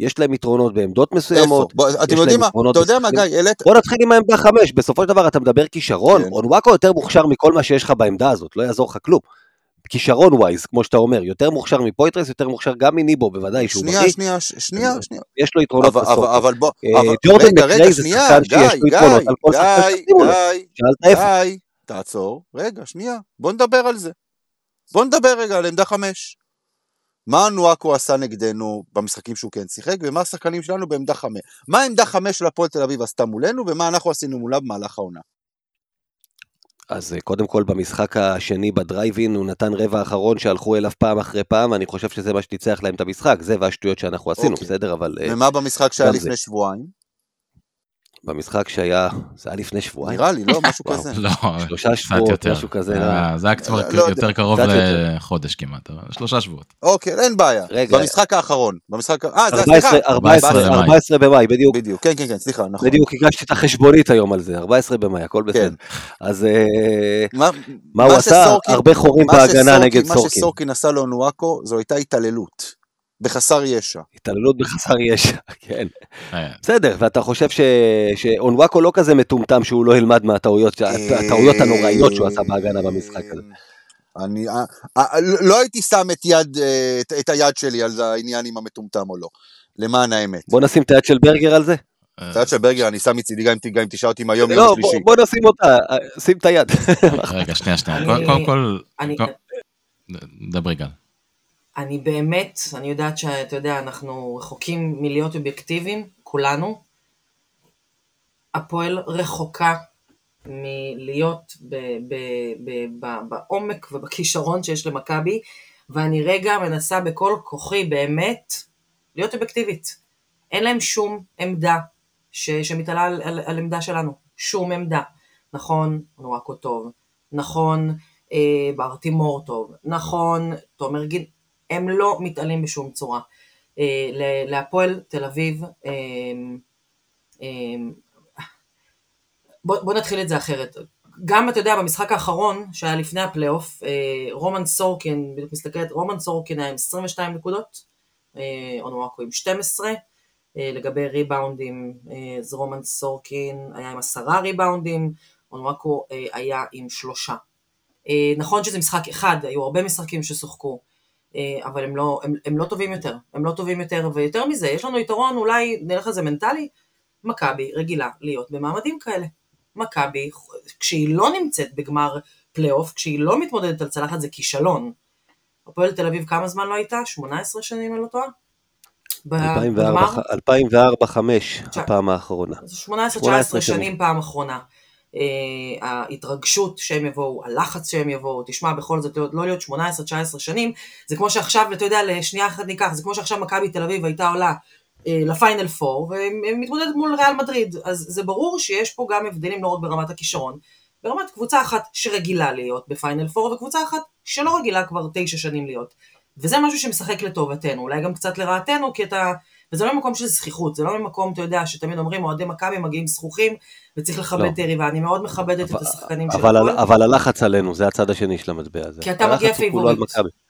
יש להם יתרונות בעמדות מסוימות. בוא, אתם יודעים מה, אתה יודע מה גיא, העלית... בוא נתחיל עם העמדה חמש, בסופו של דבר אתה מדבר כישרון, כן. אונוואקו יותר מוכשר מכל מה שיש לך בעמדה הזאת, לא יעזור לך כלום. כישרון ווייז, כמו שאתה אומר, יותר מוכשר מפויטרס, יותר מוכשר גם מניבו, בוודאי שהוא שנייה, בריא. שנייה, שנייה, שנייה. יש לו יתרונות בסוף. אבל, אבל בוא, אה, ג'ורדן מקריי זה שחקן שיש לו יתרונות על כל שחקן שתשימו לו. שאלת איפה. גיא, תעצור, רגע, שנייה, בוא נדבר על זה. בוא נדבר רגע על עמדה חמש. מה נואקו עשה נגדנו במשחקים שהוא כן שיחק, ומה השחקנים שלנו בעמדה חמש. מה עמדה חמש של הפועל תל אביב עשתה מולנו, ומה אנחנו עשינו מולה במהלך העונה. אז אה, קודם כל במשחק השני בדרייבין הוא נתן רבע אחרון שהלכו אליו פעם אחרי פעם, אני חושב שזה מה שניצח להם את המשחק, זה והשטויות שאנחנו עשינו, אוקיי. בסדר? אבל... אה, ומה במשחק שהיה לפני זה. שבועיים? במשחק שהיה, זה היה לפני שבועיים. נראה לי, לא? משהו. כזה. לא, שלושה שבועות, יותר. משהו כזה. אה, זה היה קצת לא. יותר קרוב קצת יותר. לחודש כמעט, שלושה שבועות. אוקיי, אין בעיה. במשחק האחרון. במשחק... אה, זה 14 סליחה. 14 14 במאי. 14 במאי, בדיוק. בדיוק, כן, כן, כן, סליחה, נכון. בדיוק הגשתי את החשבונית היום על זה, 14 במאי, הכל בסדר. אז אה, מה מה הוא עשה? הרבה חורים מה בהגנה נגד מה סורקין. שסורקין עשה לאונואקו, זו הייתה התעללות. בחסר ישע. התעללות בחסר ישע, כן. אה, בסדר, ואתה חושב ש- שאונוואקו לא כזה מטומטם שהוא לא ילמד מהטעויות הטעויות הנוראיות שהוא עשה בהגנה במשחק הזה. אני אה, אה, לא הייתי שם את יד, אה, את- את היד שלי על העניין אם המטומטם או לא, למען האמת. בוא נשים את היד של ברגר על זה? אה, את היד של ברגר אני שם מצידי גם אם- תשאל אותי מהיום לא, יום בוא- שלישי. בוא נשים אותה, אה, שים את היד. רגע, שנייה, שנייה. קודם- כל, דברי גל. אני באמת, אני יודעת שאתה יודע, אנחנו רחוקים מלהיות אובייקטיביים, כולנו. הפועל רחוקה מלהיות ב, ב, ב, ב, בעומק ובכישרון שיש למכבי, ואני רגע מנסה בכל כוחי באמת להיות אובייקטיבית. אין להם שום עמדה ש, שמתעלה על, על, על עמדה שלנו, שום עמדה. נכון, נורקו טוב, נכון, אה, ברטימור טוב, נכון, תומר גיל, הם לא מתעלים בשום צורה. אה, להפועל תל אביב, אה, אה, בוא, בוא נתחיל את זה אחרת. גם, אתה יודע, במשחק האחרון, שהיה לפני הפלייאוף, אה, רומן סורקין, בדיוק מסתכלת, רומן סורקין היה עם 22 נקודות, אה, אונואקו עם 12, אה, לגבי ריבאונדים, אה, אז רומן סורקין היה עם עשרה ריבאונדים, אונואקו אה, היה עם שלושה. נכון שזה משחק אחד, היו הרבה משחקים ששוחקו, אבל הם לא, הם, הם לא טובים יותר, הם לא טובים יותר, ויותר מזה, יש לנו יתרון, אולי נלך על זה מנטלי, מכבי רגילה להיות במעמדים כאלה. מכבי, כשהיא לא נמצאת בגמר פלייאוף, כשהיא לא מתמודדת על צלחת זה כישלון. הפועל תל אביב כמה זמן לא הייתה? 18 שנים אני לא טועה? בגמר? 2004-2005, תשע- הפעם האחרונה. אז 18-19 18 שנים שנים. פעם אחרונה. אה, ההתרגשות שהם יבואו, הלחץ שהם יבואו, תשמע, בכל זאת, לא להיות 18-19 שנים, זה כמו שעכשיו, אתה יודע, לשנייה אחת ניקח, זה כמו שעכשיו מכבי תל אביב הייתה עולה אה, לפיינל 4, ומתמודדת מול ריאל מדריד, אז זה ברור שיש פה גם הבדלים לא רק ברמת הכישרון, ברמת קבוצה אחת שרגילה להיות בפיינל 4, וקבוצה אחת שלא רגילה כבר תשע שנים להיות. וזה משהו שמשחק לטובתנו, אולי גם קצת לרעתנו, כי אתה... וזה לא ממקום של זחיחות, זה לא ממקום, אתה יודע, שתמיד אומרים, אוהדי מכבי מגיעים זחוחים, וצריך לכבד לא. את היריבה. אני מאוד מכבדת את השחקנים של אבל, הפועל, אבל הלחץ עלינו, זה הצד השני של המטבע הזה. כי אתה מגיע פייבוריט.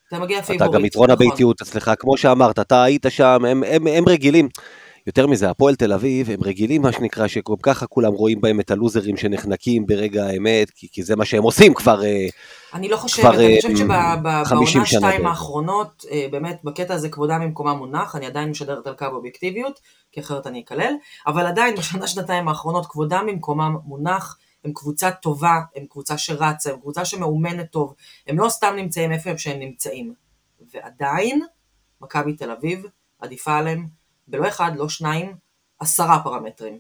אתה מגיע אתה פייבוריט. גם יתרון נכון. הביתיות אצלך, כמו שאמרת, אתה היית שם, הם, הם, הם רגילים. יותר מזה, הפועל תל אביב, הם רגילים, מה שנקרא, שגם ככה כולם רואים בהם את הלוזרים שנחנקים ברגע האמת, כי, כי זה מה שהם עושים כבר, אה, אני לא חושבת, כבר, אני חושבת אה, 50 שבעונה שתיים. האחרונות, אה, באמת, בקטע הזה כבודם במקומם מונח, אני עדיין משדרת על קו אובייקטיביות, כי אחרת אני אקלל, אבל עדיין בשנה שנתיים האחרונות כבודם במקומם מונח, הם קבוצה טובה, הם קבוצה שרצה, הם קבוצה שמאומנת טוב, הם לא סתם נמצאים איפה שהם נמצאים. ועדיין, מכבי תל אביב עדיפה עליהם בלא אחד, לא שניים, עשרה פרמטרים.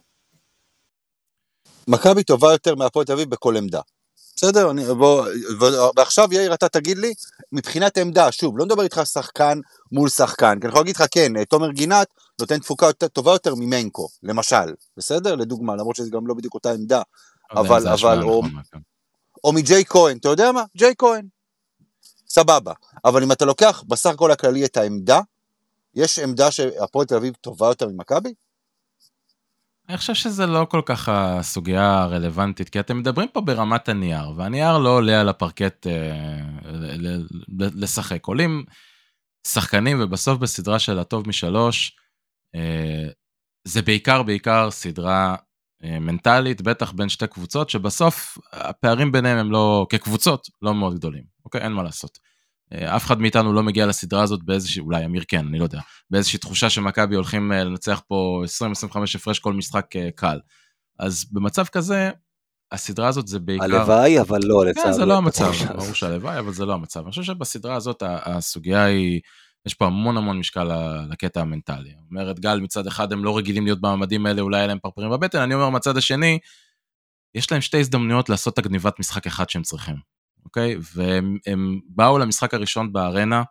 מכבי טובה יותר מהפועל תל אביב בכל עמדה. בסדר? אני, בוא, ועכשיו יאיר אתה תגיד לי, מבחינת עמדה, שוב, לא מדבר איתך שחקן מול שחקן, כי אני יכול להגיד לך, כן, תומר גינת נותן תפוקה יותר, טובה יותר ממנקו, למשל, בסדר? לדוגמה, למרות שזה גם לא בדיוק אותה עמדה, אבל- אבל- או- נכונה, כן. או מג'יי כהן, אתה יודע מה? ג'יי כהן. סבבה. אבל אם אתה לוקח בסך הכל הכללי את העמדה, יש עמדה שהפועל תל אביב טובה יותר ממכבי? אני חושב שזה לא כל כך הסוגיה הרלוונטית, כי אתם מדברים פה ברמת הנייר, והנייר לא עולה על הפרקט אה, לשחק. עולים שחקנים, ובסוף בסדרה של הטוב משלוש, אה, זה בעיקר בעיקר סדרה אה, מנטלית, בטח בין שתי קבוצות, שבסוף הפערים ביניהם הם לא, כקבוצות, לא מאוד גדולים, אוקיי? אין מה לעשות. אה, אף אחד מאיתנו לא מגיע לסדרה הזאת באיזושהי, אולי אמיר כן, אני לא יודע, באיזושהי תחושה שמכבי הולכים אה, לנצח פה 20-25 הפרש כל משחק אה, קל. אז במצב כזה, הסדרה הזאת זה בעיקר... הלוואי, אבל לא, לצערי. כן, זה לא המצב. ברור שהלוואי, אבל זה לא המצב. אני חושב שבסדרה הזאת הסוגיה היא, יש פה המון המון משקל לקטע המנטלי. אומרת גל, מצד אחד הם לא רגילים להיות במעמדים האלה, אולי היה להם פרפרים בבטן, אני אומר מצד השני, יש להם שתי הזדמנויות לעשות את הגניבת משחק אחד שהם צריכים, אוקיי? והם הם באו למשחק הראשון בארנה,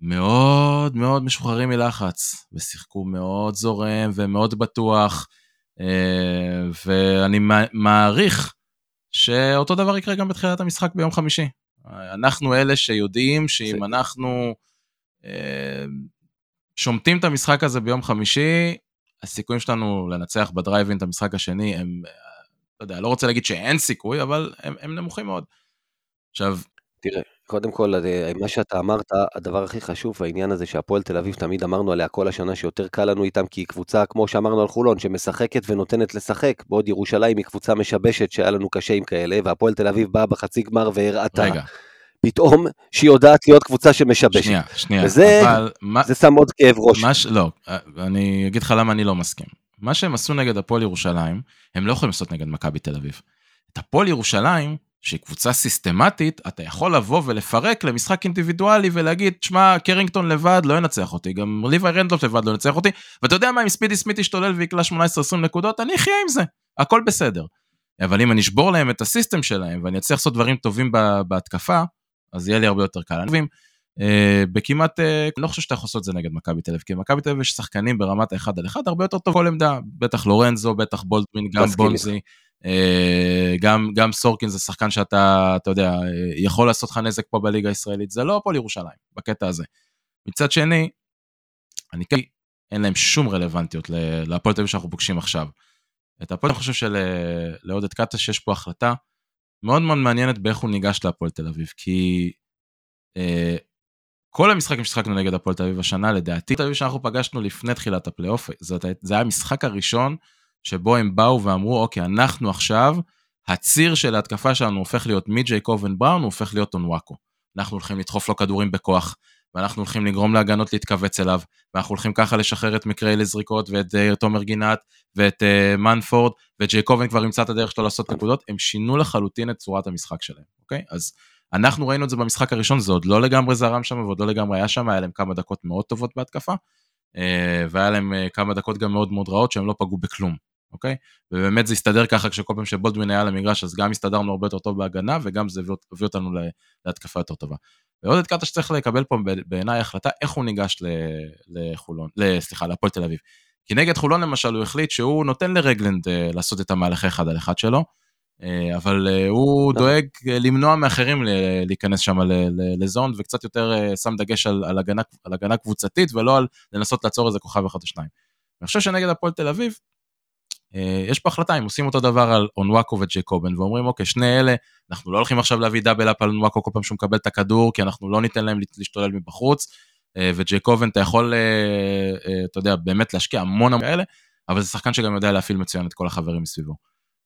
מאוד מאוד משוחררים מלחץ, ושיחקו מאוד זורם ומאוד בטוח. אה, ואני מע- מעריך שאותו דבר יקרה גם בתחילת המשחק ביום חמישי. אנחנו אלה שיודעים שאם אנחנו אה, שומטים את המשחק הזה ביום חמישי, הסיכויים שלנו לנצח בדרייבין את המשחק השני הם, אה, לא יודע, לא רוצה להגיד שאין סיכוי, אבל הם, הם נמוכים מאוד. עכשיו, תראה, קודם כל, אה, מה שאתה אמרת, הדבר הכי חשוב בעניין הזה שהפועל תל אביב, תמיד אמרנו עליה כל השנה שיותר קל לנו איתם, כי היא קבוצה, כמו שאמרנו על חולון, שמשחקת ונותנת לשחק, בעוד ירושלים היא קבוצה משבשת שהיה לנו קשה עם כאלה, והפועל תל אביב באה בחצי גמר והראתה רגע, פתאום שהיא יודעת להיות קבוצה שמשבשת. שנייה, שנייה, וזה- אבל מה, זה שם עוד כאב ראש. מה ש... לא, אני אגיד לך למה אני לא מסכים. מה שהם עשו נגד הפועל ירושלים, הם לא יכולים לעשות נגד מכבי תל אביב. את הפועל ירושלים, שהיא קבוצה סיסטמטית, אתה יכול לבוא ולפרק למשחק אינדיבידואלי ולהגיד, שמע, קרינגטון לבד לא ינצח אותי, גם ליווי רנדלוף לבד לא ינצח אותי, ואתה יודע מה, אם ספידי סמית ישתולל ויקלע 18-20 נקודות, אני אחיה עם זה, הכל בסדר. אבל אם אני אשבור להם את הסיסטם שלהם, ואני אצליח לעשות דברים טובים בהתקפה, אז יהיה לי הרבה יותר קל. אני אה, בכמעט, אה, אני לא חושב שאתה יכול לעשות את זה נגד מכבי תל אביב, כי במכבי תל אביב יש שחקנים ברמת האחד על אחד הרבה יותר טוב כל עמדה, בטח לורנזו, בטח בולדווין, גם בונזי, גם, גם סורקין זה שחקן שאתה, אתה יודע, אה, יכול לעשות לך נזק פה בליגה הישראלית, זה לא הפועל ירושלים, בקטע הזה. מצד שני, אני כן, אין להם שום רלוונטיות להפועל תל אביב שאנחנו פוגשים עכשיו. את הפועל אני חושב שלעודד קטש יש פה החלטה מאוד מאוד מעניינת באיך הוא ניגש להפועל תל אביב, כי אה, כל המשחקים ששיחקנו נגד הפועל תל אביב השנה, לדעתי, תל אביב שאנחנו פגשנו לפני תחילת הפלייאוף, זה היה המשחק הראשון שבו הם באו ואמרו, אוקיי, אנחנו עכשיו, הציר של ההתקפה שלנו הופך להיות מג'ייקובן בראון, הוא הופך להיות אונוואקו. אנחנו הולכים לדחוף לו כדורים בכוח, ואנחנו הולכים לגרום להגנות להתכווץ אליו, ואנחנו הולכים ככה לשחרר את מקראי לזריקות, ואת uh, תומר גינת, ואת uh, מנפורד, וג'ייקובן כבר ימצא את הדרך שלו לעשות נקודות, הם שינו לחלוטין את צורת המשחק שלהם, אוקיי? אז אנחנו ראינו את זה במשחק הראשון, זה עוד לא לגמרי זרם שם, ועוד לא לגמרי היה שם, היה להם כמה דקות מאוד טובות בהתקפה, אה, והיה להם כמה דקות גם מאוד מאוד רעות שהם לא פגעו בכלום, אוקיי? ובאמת זה הסתדר ככה כשכל פעם שבולדווין היה על המגרש, אז גם הסתדרנו הרבה יותר טוב בהגנה, וגם זה הביא, אותנו להתקפה יותר טובה. ועודד קטש צריך לקבל פה בעיניי החלטה איך הוא ניגש לחולון, סליחה, להפועל תל אביב. כי נגד חולון למשל הוא החליט שהוא נותן לרגלנד אה, לעשות את המהלכי אחד על אחד שלו, אה, אבל אה, הוא נכון. דואג למנוע מאחרים להיכנס שם לזון, וקצת יותר שם דגש על, על, הגנה, על הגנה קבוצתית, ולא על לנסות לעצור איזה כוכב אחד או שניים. אני חושב שנגד הפועל תל אביב, יש פה החלטה, אם עושים אותו דבר על אונוואקו וג'ייקובן, ואומרים, אוקיי, שני אלה, אנחנו לא הולכים עכשיו להביא double up על אונוואקו כל פעם שהוא מקבל את הכדור, כי אנחנו לא ניתן להם להשתולל מבחוץ, אה, וג'ייקובן, אתה יכול, אה, אה, אתה יודע, באמת להשקיע המון המון כאלה, אבל זה שחקן שגם יודע להפעיל מצוין את כל החברים מסביבו.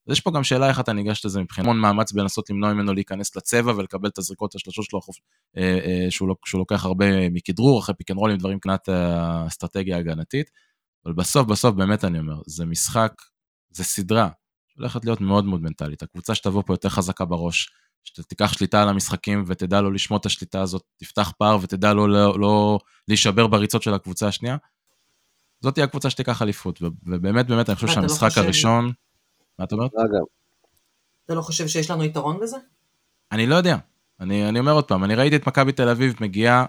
אז יש פה גם שאלה איך אתה ניגש לזה מבחינת המון מאמץ בלנסות למנוע ממנו להיכנס לצבע ולקבל את הזריקות השלושות שלו החופ... אה, אה, שהוא, לוק- שהוא לוקח הרבה מכדרור אחרי pick and roll ים דברים מבחינת האסטרטגיה ההגנתית. אבל בסוף בסוף באמת אני אומר זה משחק זה סדרה שהולכת להיות מאוד מאוד מנטלית הקבוצה שתבוא פה יותר חזקה בראש שתיקח שליטה על המשחקים ותדע לא לשמוט את השליטה הזאת תפתח פער ותדע לא, לא, לא להישבר בריצות של הקבוצה השנייה. זאת תהיה הקבוצה שתיקח אליפות ובאמת באמת אני חושב לא שהמשחק חושב- הראשון. מה את אומרת? אתה לא חושב שיש לנו יתרון בזה? אני לא יודע. אני, אני אומר עוד פעם, אני ראיתי את מכבי תל אביב מגיעה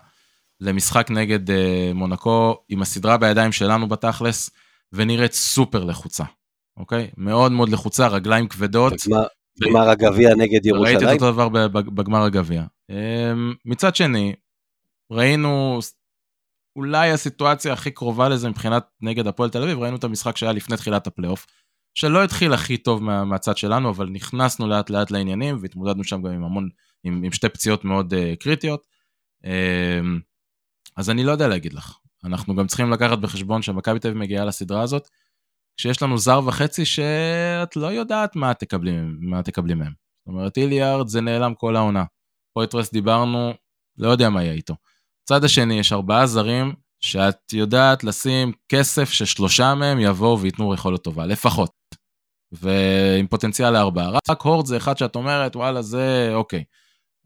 למשחק נגד אה, מונקו עם הסדרה בידיים שלנו בתכלס, ונראית סופר לחוצה, אוקיי? מאוד מאוד לחוצה, רגליים כבדות. בגמר- גמר הגביע נגד ראיתי את ירושלים. אותו דבר בגמר הגביע. אמ, מצד שני, ראינו אולי הסיטואציה הכי קרובה לזה מבחינת נגד הפועל תל אביב, ראינו את המשחק שהיה לפני תחילת הפלייאוף, שלא התחיל הכי טוב מה, מהצד שלנו, אבל נכנסנו לאט לאט לעניינים והתמודדנו שם גם עם המון, עם, עם שתי פציעות מאוד uh, קריטיות. Um, אז אני לא יודע להגיד לך. אנחנו גם צריכים לקחת בחשבון שמכבי תל אביב מגיעה לסדרה הזאת, כשיש לנו זר וחצי שאת לא יודעת מה תקבלי, מה תקבלי מהם. זאת אומרת, איליארד זה נעלם כל העונה. פויטרס דיברנו, לא יודע מה יהיה איתו. צד השני, יש ארבעה זרים שאת יודעת לשים כסף ששלושה מהם יבואו וייתנו יכולת טובה, לפחות. ועם פוטנציאל לארבעה. רק הורד זה אחד שאת אומרת, וואלה, זה אוקיי.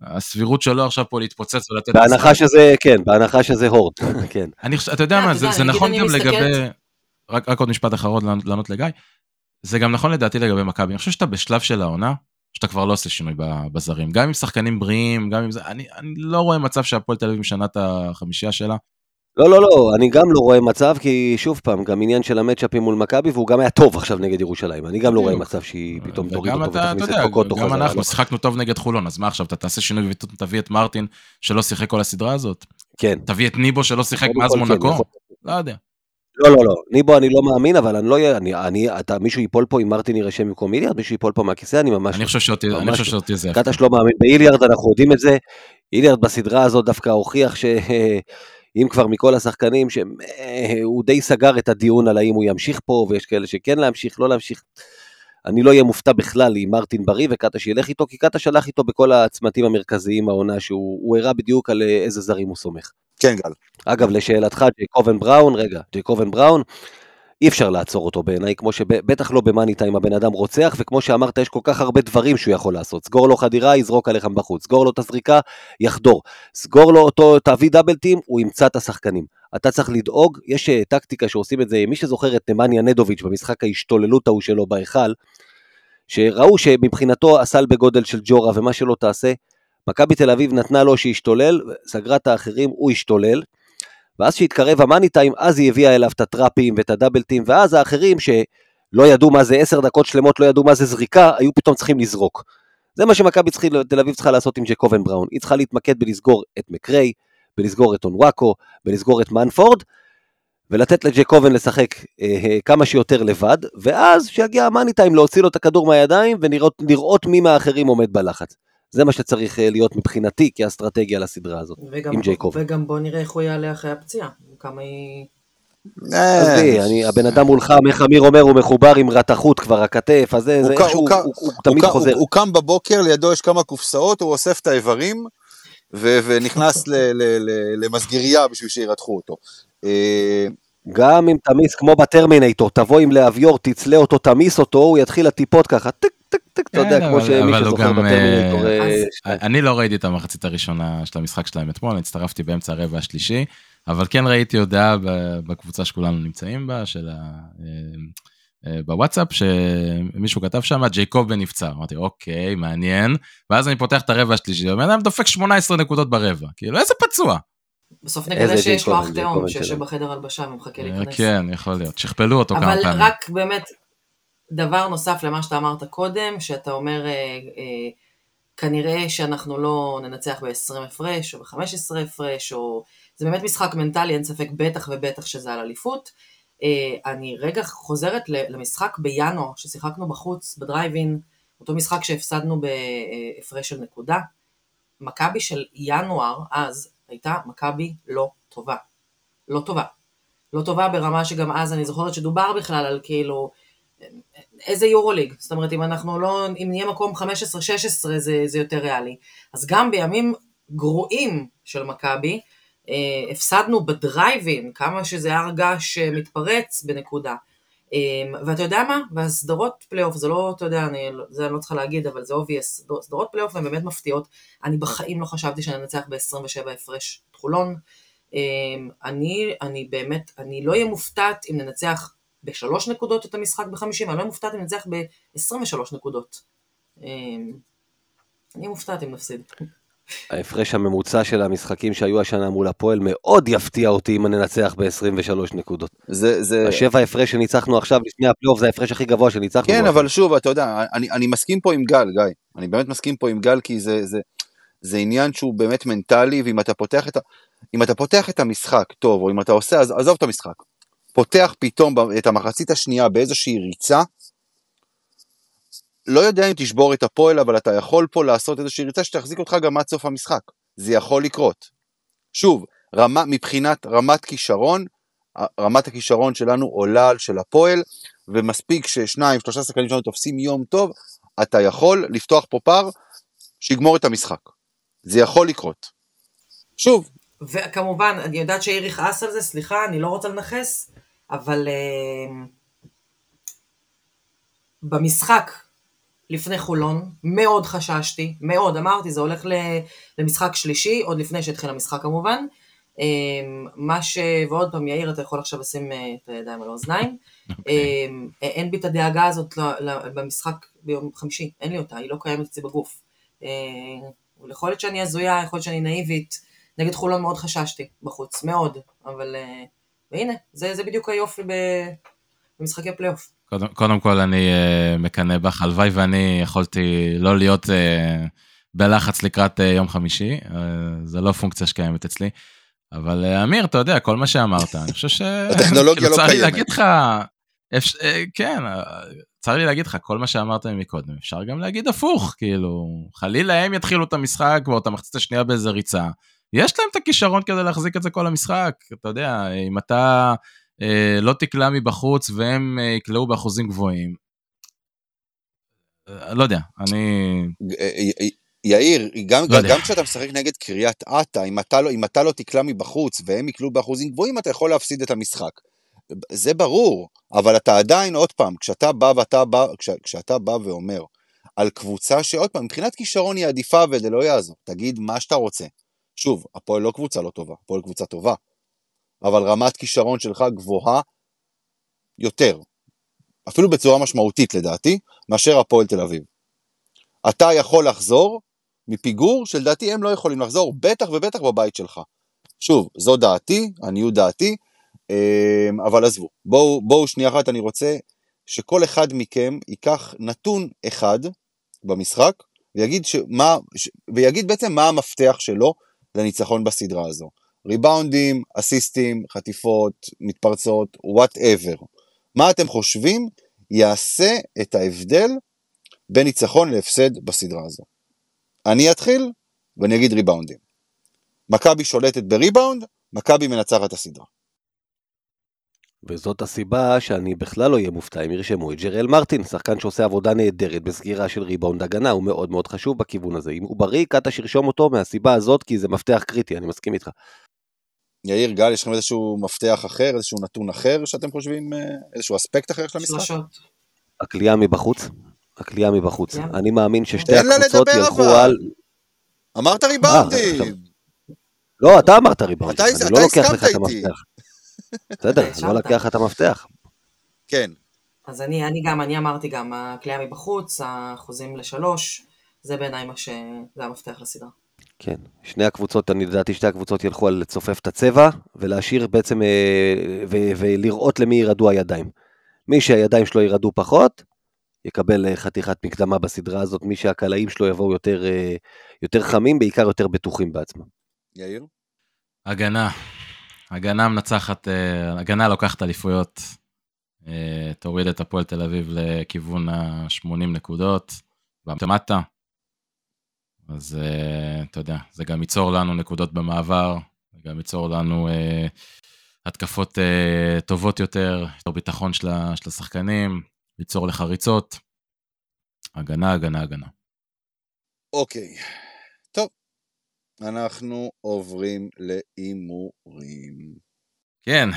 הסבירות שלו עכשיו פה להתפוצץ ולתת... בהנחה שזה, כן, בהנחה שזה הורד, כן. אני חושב, אתה יודע אתה מה, זה, נכון גם מסתכלת- לגבי... רק, רק עוד משפט אחרון לענות- לענות לגיא. זה גם נכון לדעתי לגבי מכבי. אני חושב שאתה בשלב של העונה, שאתה כבר לא עושה שינוי בזרים. גם עם שחקנים בריאים, גם עם זה, אני, אני לא רואה מצב שהפועל תל אביב משנה את החמישייה שלה. לא, לא, לא, אני גם לא רואה מצב, כי שוב פעם, גם עניין של המצ'אפים מול מכבי, והוא גם היה טוב עכשיו נגד ירושלים. אני גם לא רואה מצב שהיא פתאום תוריד אותו ותכניס את קוקוטו גם חזרה. אנחנו לא. שיחקנו טוב נגד חולון, אז מה עכשיו, אתה תעשה שינוי ותביא את מרטין שלא שיחק כל הסדרה הזאת? כן. תביא את ניבו שלא שיחק מאז כן, מונקו? יכול- לא יודע. לא, לא, לא. ניבו אני לא מאמין, אבל אני לא אהיה, אני, אני, אתה, מישהו ייפול פה אם מרטין יירשם במקום איליארד, מישהו ייפול פה מהכיסא, אני ממש אני לא. חושב שאותי אני חושב לא. שאותי זה... קטש לא מאמין באיליארד, אנחנו יודעים את זה. איליארד בסדרה הזאת דווקא הוכיח שאם כבר מכל השחקנים, שהוא די סגר את הדיון על האם הוא ימשיך פה, ויש כאלה שכן להמשיך, לא להמשיך. אני לא אהיה מופתע בכלל אם מרטין בריא וקטש ילך איתו, כי קטש הלך איתו בכל הצמתים המרכזיים העונה, שהוא הוא הראה בדיוק על אה, איזה זרים הוא סומך. כן, גל. אגב, לשאלתך, ג'ייקובן בראון, רגע, ג'ייקובן בראון, אי אפשר לעצור אותו בעיניי, כמו שבטח לא במאני טיים הבן אדם רוצח, וכמו שאמרת, יש כל כך הרבה דברים שהוא יכול לעשות. סגור לו חדירה, יזרוק עליך בחוץ. סגור לו את הזריקה, יחדור. סגור לו אותו, תביא דאבל טים, הוא ימצא את השחקנים. אתה צריך לדאוג, יש אה, טקטיקה שעושים את זה, מי שזוכר את נמניה נדוביץ' במשחק ההשתוללות ההוא שלו בהיכל, שראו שמבחינתו הסל בגודל של ג'ורה ומה שלא תעשה, מכבי תל אביב נתנה לו שישתולל, סגרה את האחרים, הוא השתולל, ואז שהתקרב המאני טיים, אז היא הביאה אליו את הטראפים ואת הדאבלטים, ואז האחרים שלא ידעו מה זה עשר דקות שלמות, לא ידעו מה זה זריקה, היו פתאום צריכים לזרוק. זה מה שמכבי תל אביב צריכה לעשות עם ג'קובן בראון, היא צריכה להתמקד בלסגור את מקריי, בלסגור את אונוואקו, בלסגור את מנפורד, ולתת לג'קובן לשחק אה, אה, כמה שיותר לבד, ואז שיגיע המאני טיים להוציא לו את הכדור מהידיים ולראות לראות מי מהאחרים עומד בלחץ. זה מה שצריך אה, להיות מבחינתי כאסטרטגיה לסדרה הזאת, וגם, עם ג'ייקוב. וגם בוא נראה איך הוא יעלה אחרי הפציעה, כמה היא... אה, עזבי, אני- הבן אדם מולך, איך אמיר אומר, הוא מחובר עם רתחות כבר, הכתף, אז זה איכשהו, הוא תמיד חוזר. הוא- קם בבוקר, לידו יש כמה קופסאות, הוא אוסף את האיברים, ונכנס ל- ל- ל- למסגרייה בשביל שירתחו אותו. גם אם תמיס כמו בטרמינטור, תבוא עם להביור, תצלה אותו, תמיס אותו, הוא יתחיל הטיפות ככה, טק טק טק, אתה יודע, כן, כמו אבל- שמי שזוכר גם, בטרמינטור. אה, אה. אני לא ראיתי את המחצית הראשונה של המשחק שלהם אתמול, אני הצטרפתי באמצע הרבע השלישי, אבל כן ראיתי הודעה בקבוצה שכולנו נמצאים בה, של ה... אה, בוואטסאפ, שמישהו כתב שם, ג'ייקובן נפצע. אמרתי, אוקיי, מעניין. ואז אני פותח את הרבע השלישי, הבן אדם דופק 18 נקודות ברבע. כאילו, איזה פצוע. בסוף נגלה שיש לו אח תאום שיושב. בחדר הלבשה ומחכה להיכנס. כן, יכול להיות. שכפלו אותו כמה אבל פעמים. רק באמת, דבר נוסף למה שאתה אמרת קודם, שאתה אומר, אה, אה, כנראה שאנחנו לא ננצח ב-20 הפרש, או ב-15 הפרש, או... זה באמת משחק מנטלי, אין ספק, בטח ובטח שזה על אליפות. אה, אני רגע חוזרת למשחק בינואר, ששיחקנו בחוץ, בדרייב-אין, אותו משחק שהפסדנו בהפרש של נקודה. מכבי של ינואר, אז, הייתה מכבי לא טובה. לא טובה. לא טובה ברמה שגם אז אני זוכרת שדובר בכלל על כאילו, איזה יורוליג, זאת אומרת אם אנחנו לא, אם נהיה מקום 15-16 זה, זה יותר ריאלי. אז גם בימים גרועים של מכבי, אה, הפסדנו בדרייבין, כמה שזה היה הרגש אה, מתפרץ בנקודה. אה, ואתה יודע מה? והסדרות פלייאוף, זה לא, אתה יודע, אני, זה אני לא צריכה להגיד, אבל זה obvious, סדרות פלייאוף הן באמת מפתיעות. אני בחיים לא חשבתי שננצח ב-27 הפרש את חולון. אמ, אני, אני באמת, אני לא אהיה מופתעת אם ננצח בשלוש נקודות את המשחק בחמישים, אני לא אהיה מופתעת אם ננצח ב-23 נקודות. אמ, אני מופתעת אם נפסיד. ההפרש הממוצע של המשחקים שהיו השנה מול הפועל מאוד יפתיע אותי אם ננצח ב-23 נקודות. זה, זה... השבע הפרש שניצחנו עכשיו לפני הפלייאוף זה ההפרש הכי גבוה שניצחנו. כן. אבל שוב, אתה יודע, אני, אני מסכים פה עם גל, גיא. אני באמת מסכים פה עם גל, כי זה, זה, זה עניין שהוא באמת מנטלי, ואם אתה פותח את, ה, אם אתה פותח את המשחק טוב, או אם אתה עושה, אז עזוב את המשחק. פותח פתאום את המחצית השנייה באיזושהי ריצה, לא יודע אם תשבור את הפועל, אבל אתה יכול פה לעשות איזושהי ריצה שתחזיק אותך גם עד סוף המשחק. זה יכול לקרות. שוב, רמה, מבחינת רמת כישרון, רמת הכישרון שלנו עולה על של הפועל, ומספיק ששניים, שלושה שחקנים שלנו תופסים יום טוב, אתה יכול לפתוח פה פער שיגמור את המשחק. זה יכול לקרות. שוב, וכמובן, אני יודעת שאיר יכעס על זה, סליחה, אני לא רוצה לנכס, אבל אמ, במשחק לפני חולון, מאוד חששתי, מאוד, אמרתי, זה הולך למשחק שלישי, עוד לפני שהתחיל המשחק כמובן. אמ, מה ש... ועוד פעם, יאיר, אתה יכול עכשיו לשים אה, את הידיים על האוזניים. אוקיי. אמ, אין בי את הדאגה הזאת במשחק ביום חמישי, אין לי אותה, היא לא קיימת אצלי בגוף. אה, יכול להיות שאני הזויה, יכול להיות שאני נאיבית, נגד חולון מאוד חששתי בחוץ, מאוד, אבל אה, והנה, זה, זה בדיוק היופי במשחקי פלייאוף. קודם, קודם כל אני uh, מקנא בך, הלוואי ואני יכולתי לא להיות uh, בלחץ לקראת uh, יום חמישי, uh, זה לא פונקציה שקיימת אצלי. אבל uh, אמיר, אתה יודע, כל מה שאמרת, אני חושב ש... הטכנולוגיה כאילו, לא צר לי קיימת. להגיד לך, אפש... uh, כן, uh, צר לי להגיד לך, כל מה שאמרת מקודם, אפשר גם להגיד הפוך, כאילו, חלילה הם יתחילו את המשחק או את המחצית השנייה באיזה ריצה. יש להם את הכישרון כדי להחזיק את זה כל המשחק, אתה יודע, אם אתה לא תקלע מבחוץ והם אה, יקלעו באחוזים גבוהים. אה, לא יודע, אני... יאיר, גם, לא. גם כשאתה משחק נגד קריית אתא, אם אתה לא, אם אתה לא תקלע מבחוץ והם יקלעו באחוזים גבוהים, אתה יכול להפסיד את המשחק. זה ברור, אבל אתה עדיין, עוד פעם, כשאתה בא ואתה בא, כש, כשאתה בא ואומר על קבוצה שעוד פעם, מבחינת כישרון היא עדיפה וזה לא יעזור, תגיד מה שאתה רוצה. שוב, הפועל לא קבוצה לא טובה, הפועל קבוצה טובה, אבל רמת כישרון שלך גבוהה יותר, אפילו בצורה משמעותית לדעתי, מאשר הפועל תל אביב. אתה יכול לחזור מפיגור שלדעתי הם לא יכולים לחזור, בטח ובטח בבית שלך. שוב, זו דעתי, עניות דעתי, אמ, אבל עזבו. בואו, בואו שנייה אחת, אני רוצה שכל אחד מכם ייקח נתון אחד במשחק, ויגיד, שמה, ויגיד בעצם מה המפתח שלו לניצחון בסדרה הזו. ריבאונדים, אסיסטים, חטיפות, מתפרצות, whatever. מה אתם חושבים יעשה את ההבדל בין ניצחון להפסד בסדרה הזו? אני אתחיל ואני אגיד ריבאונדים. מכבי שולטת בריבאונד, מכבי מנצחת את הסדרה. וזאת הסיבה שאני בכלל לא אהיה מופתע אם ירשמו את ג'רל מרטין, שחקן שעושה עבודה נהדרת בסגירה של ריבאונד הגנה, הוא מאוד מאוד חשוב בכיוון הזה. אם הוא בריא, קטש שירשום אותו מהסיבה הזאת, כי זה מפתח קריטי, אני מסכים איתך. יאיר, גל, יש לכם איזשהו מפתח אחר, איזשהו נתון אחר שאתם חושבים, אה, איזשהו אספקט אחר של המשחק? שלושות. הכלייה מבחוץ, הכלייה מבחוץ. אני מאמין ששתי הקבוצות ילכו. על... אמרת אה, ריבאונדים! לא, אתה אמרת ריבאונד, אתה- אני לא לוקח לך את. המפתח. בסדר, אני. לא לוקח לך את המפתח. כן, אז אני, אני גם, אני אמרתי גם, הכלייה מבחוץ, האחוזים לשלוש, זה בעיניי מה ש... זה המפתח לסדרה. כן, שני הקבוצות, אני לדעתי שתי הקבוצות ילכו על לצופף את הצבע, ולהשאיר בעצם, אה, ו- ולראות למי ירעדו הידיים. מי שהידיים שלו ירעדו פחות, יקבל אה, חתיכת מקדמה בסדרה הזאת, מי שהקלעים שלו יבואו יותר, אה, יותר חמים, בעיקר יותר בטוחים בעצמם. יאיר? הגנה. הגנה מנצחת, הגנה לוקחת אליפויות. תוריד את הפועל תל אביב לכיוון ה-80 נקודות, במטה. אז אה, אתה יודע, זה גם ייצור לנו נקודות במעבר, זה גם ייצור לנו אה, התקפות אה, טובות יותר, יותר ביטחון של, של השחקנים, ייצור לך ריצות. הגנה, הגנה, הגנה. אוקיי. טוב, אנחנו עוברים להימורים. כן,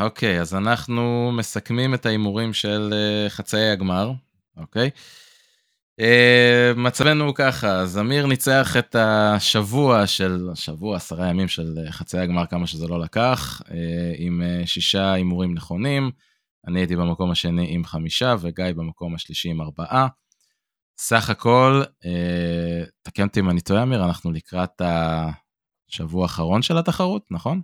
אוקיי, אז אנחנו מסכמים את ההימורים של אה, חצאי הגמר, אוקיי? אה, מצבנו ככה, זמיר ניצח את השבוע של, שבוע, עשרה ימים של אה, חצאי הגמר, כמה שזה לא לקח, אה, עם שישה הימורים נכונים. אני הייתי במקום השני עם חמישה, וגיא במקום השלישי עם ארבעה. סך הכל, אה, תקן אותי אם אני טועה, אמיר, אנחנו לקראת השבוע האחרון של התחרות, נכון?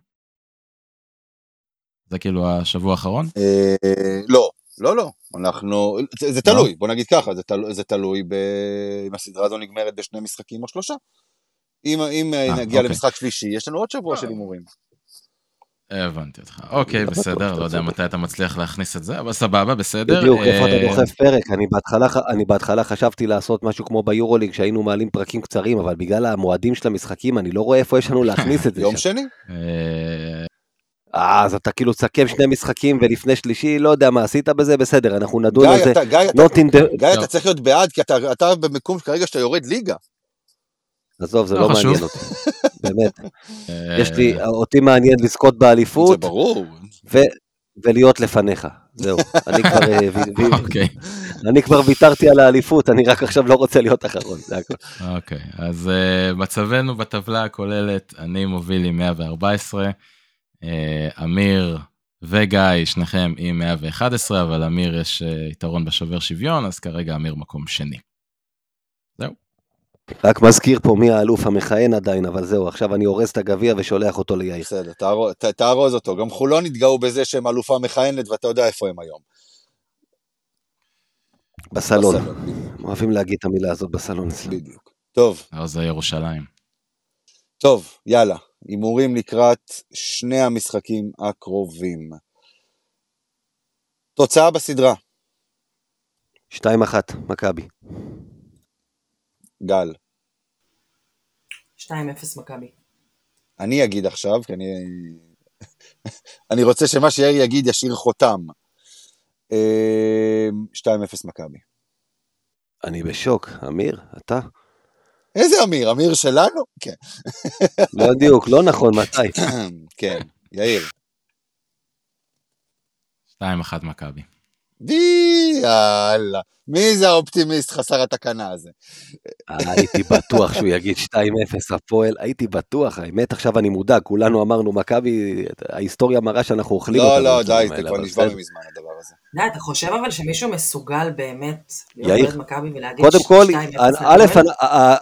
זה כאילו השבוע האחרון? אה, לא, לא, לא, אנחנו, זה, זה תלוי, בוא נגיד ככה, זה, תלוי, זה תלוי ב... אם הסדרה הזו נגמרת בשני משחקים או שלושה. אם, אם אה, נגיע אוקיי. למשחק שלישי, יש לנו עוד שבוע של הימורים. הבנתי אותך. אוקיי, לא בסדר, לא יודע. מתי אתה מצליח להכניס את זה, אבל סבבה, בסדר. בדיוק, איפה אתה אה, דוחף פרק? אני בהתחלה, חשבתי לעשות משהו כמו ביורוליג, שהיינו מעלים פרקים קצרים, אבל בגלל המועדים של המשחקים, אני לא רואה איפה יש לנו להכניס את זה יום. שני? אז אתה כאילו תסכם שני משחקים ולפני שלישי, לא יודע מה עשית בזה, בסדר, אנחנו נדון על זה. גיא, אתה, Not in the... גיא, לא. אתה צריך להיות בעד, כי אתה, אתה במקום כרגע שאתה יורד ליגה. עזוב, זה לא לא חשוב. מעניין אותי. באמת. אה, יש לי, אותי מעניין לזכות באליפות זה ברור. ו- ולהיות לפניך. זהו. אני כבר, אה, אוקיי, אני כבר ויתרתי על האליפות, אני רק עכשיו לא רוצה להיות אחרון, זה הכל. אוקיי. אז אה, מצבנו בטבלה הכוללת, אני מוביל עם 114, אה, אמיר וגיא, שניכם עם 111, אבל אמיר יש אה, יתרון בשובר שוויון, אז כרגע אמיר מקום שני. זהו. רק מזכיר פה מי האלוף המכהן עדיין, אבל זהו, עכשיו אני הורס את הגביע ושולח אותו ליאיר. בסדר, תארוז- ת- תארוז אותו. גם חולון התגאו בזה שהם אלופה מכהנת, ואתה יודע איפה הם היום. בסלון. בסלון, אוהבים להגיד את המילה הזאת בסלון אצלנו. בדיוק. טוב, אז זה ירושלים. טוב, יאללה. הימורים לקראת שני המשחקים הקרובים. תוצאה בסדרה, 2-1, מכבי. גל. 2-0 מכבי. אני אגיד עכשיו, כי אני... אני רוצה שמה שיאיר יגיד ישאיר חותם. אה, 2-0 מכבי. אני בשוק. אמיר, אתה? איזה אמיר? אמיר שלנו? כן. לא בדיוק, לא נכון, מתי? כן, יאיר. 2-1 מכבי. די, יאללה. מי זה האופטימיסט חסר התקנה הזה? אה, הייתי בטוח שהוא יגיד 2-0 הפועל, הייתי בטוח, האמת עכשיו אני מודאג, כולנו אמרנו מכבי, ההיסטוריה מראה שאנחנו אוכלים לא, אותם לא, בדברים די, זה כבר נשבר. מזמן הדבר הזה. די, אתה חושב אבל שמישהו מסוגל באמת להיות מכבי ולהגיד קודם כל, 2-0 א',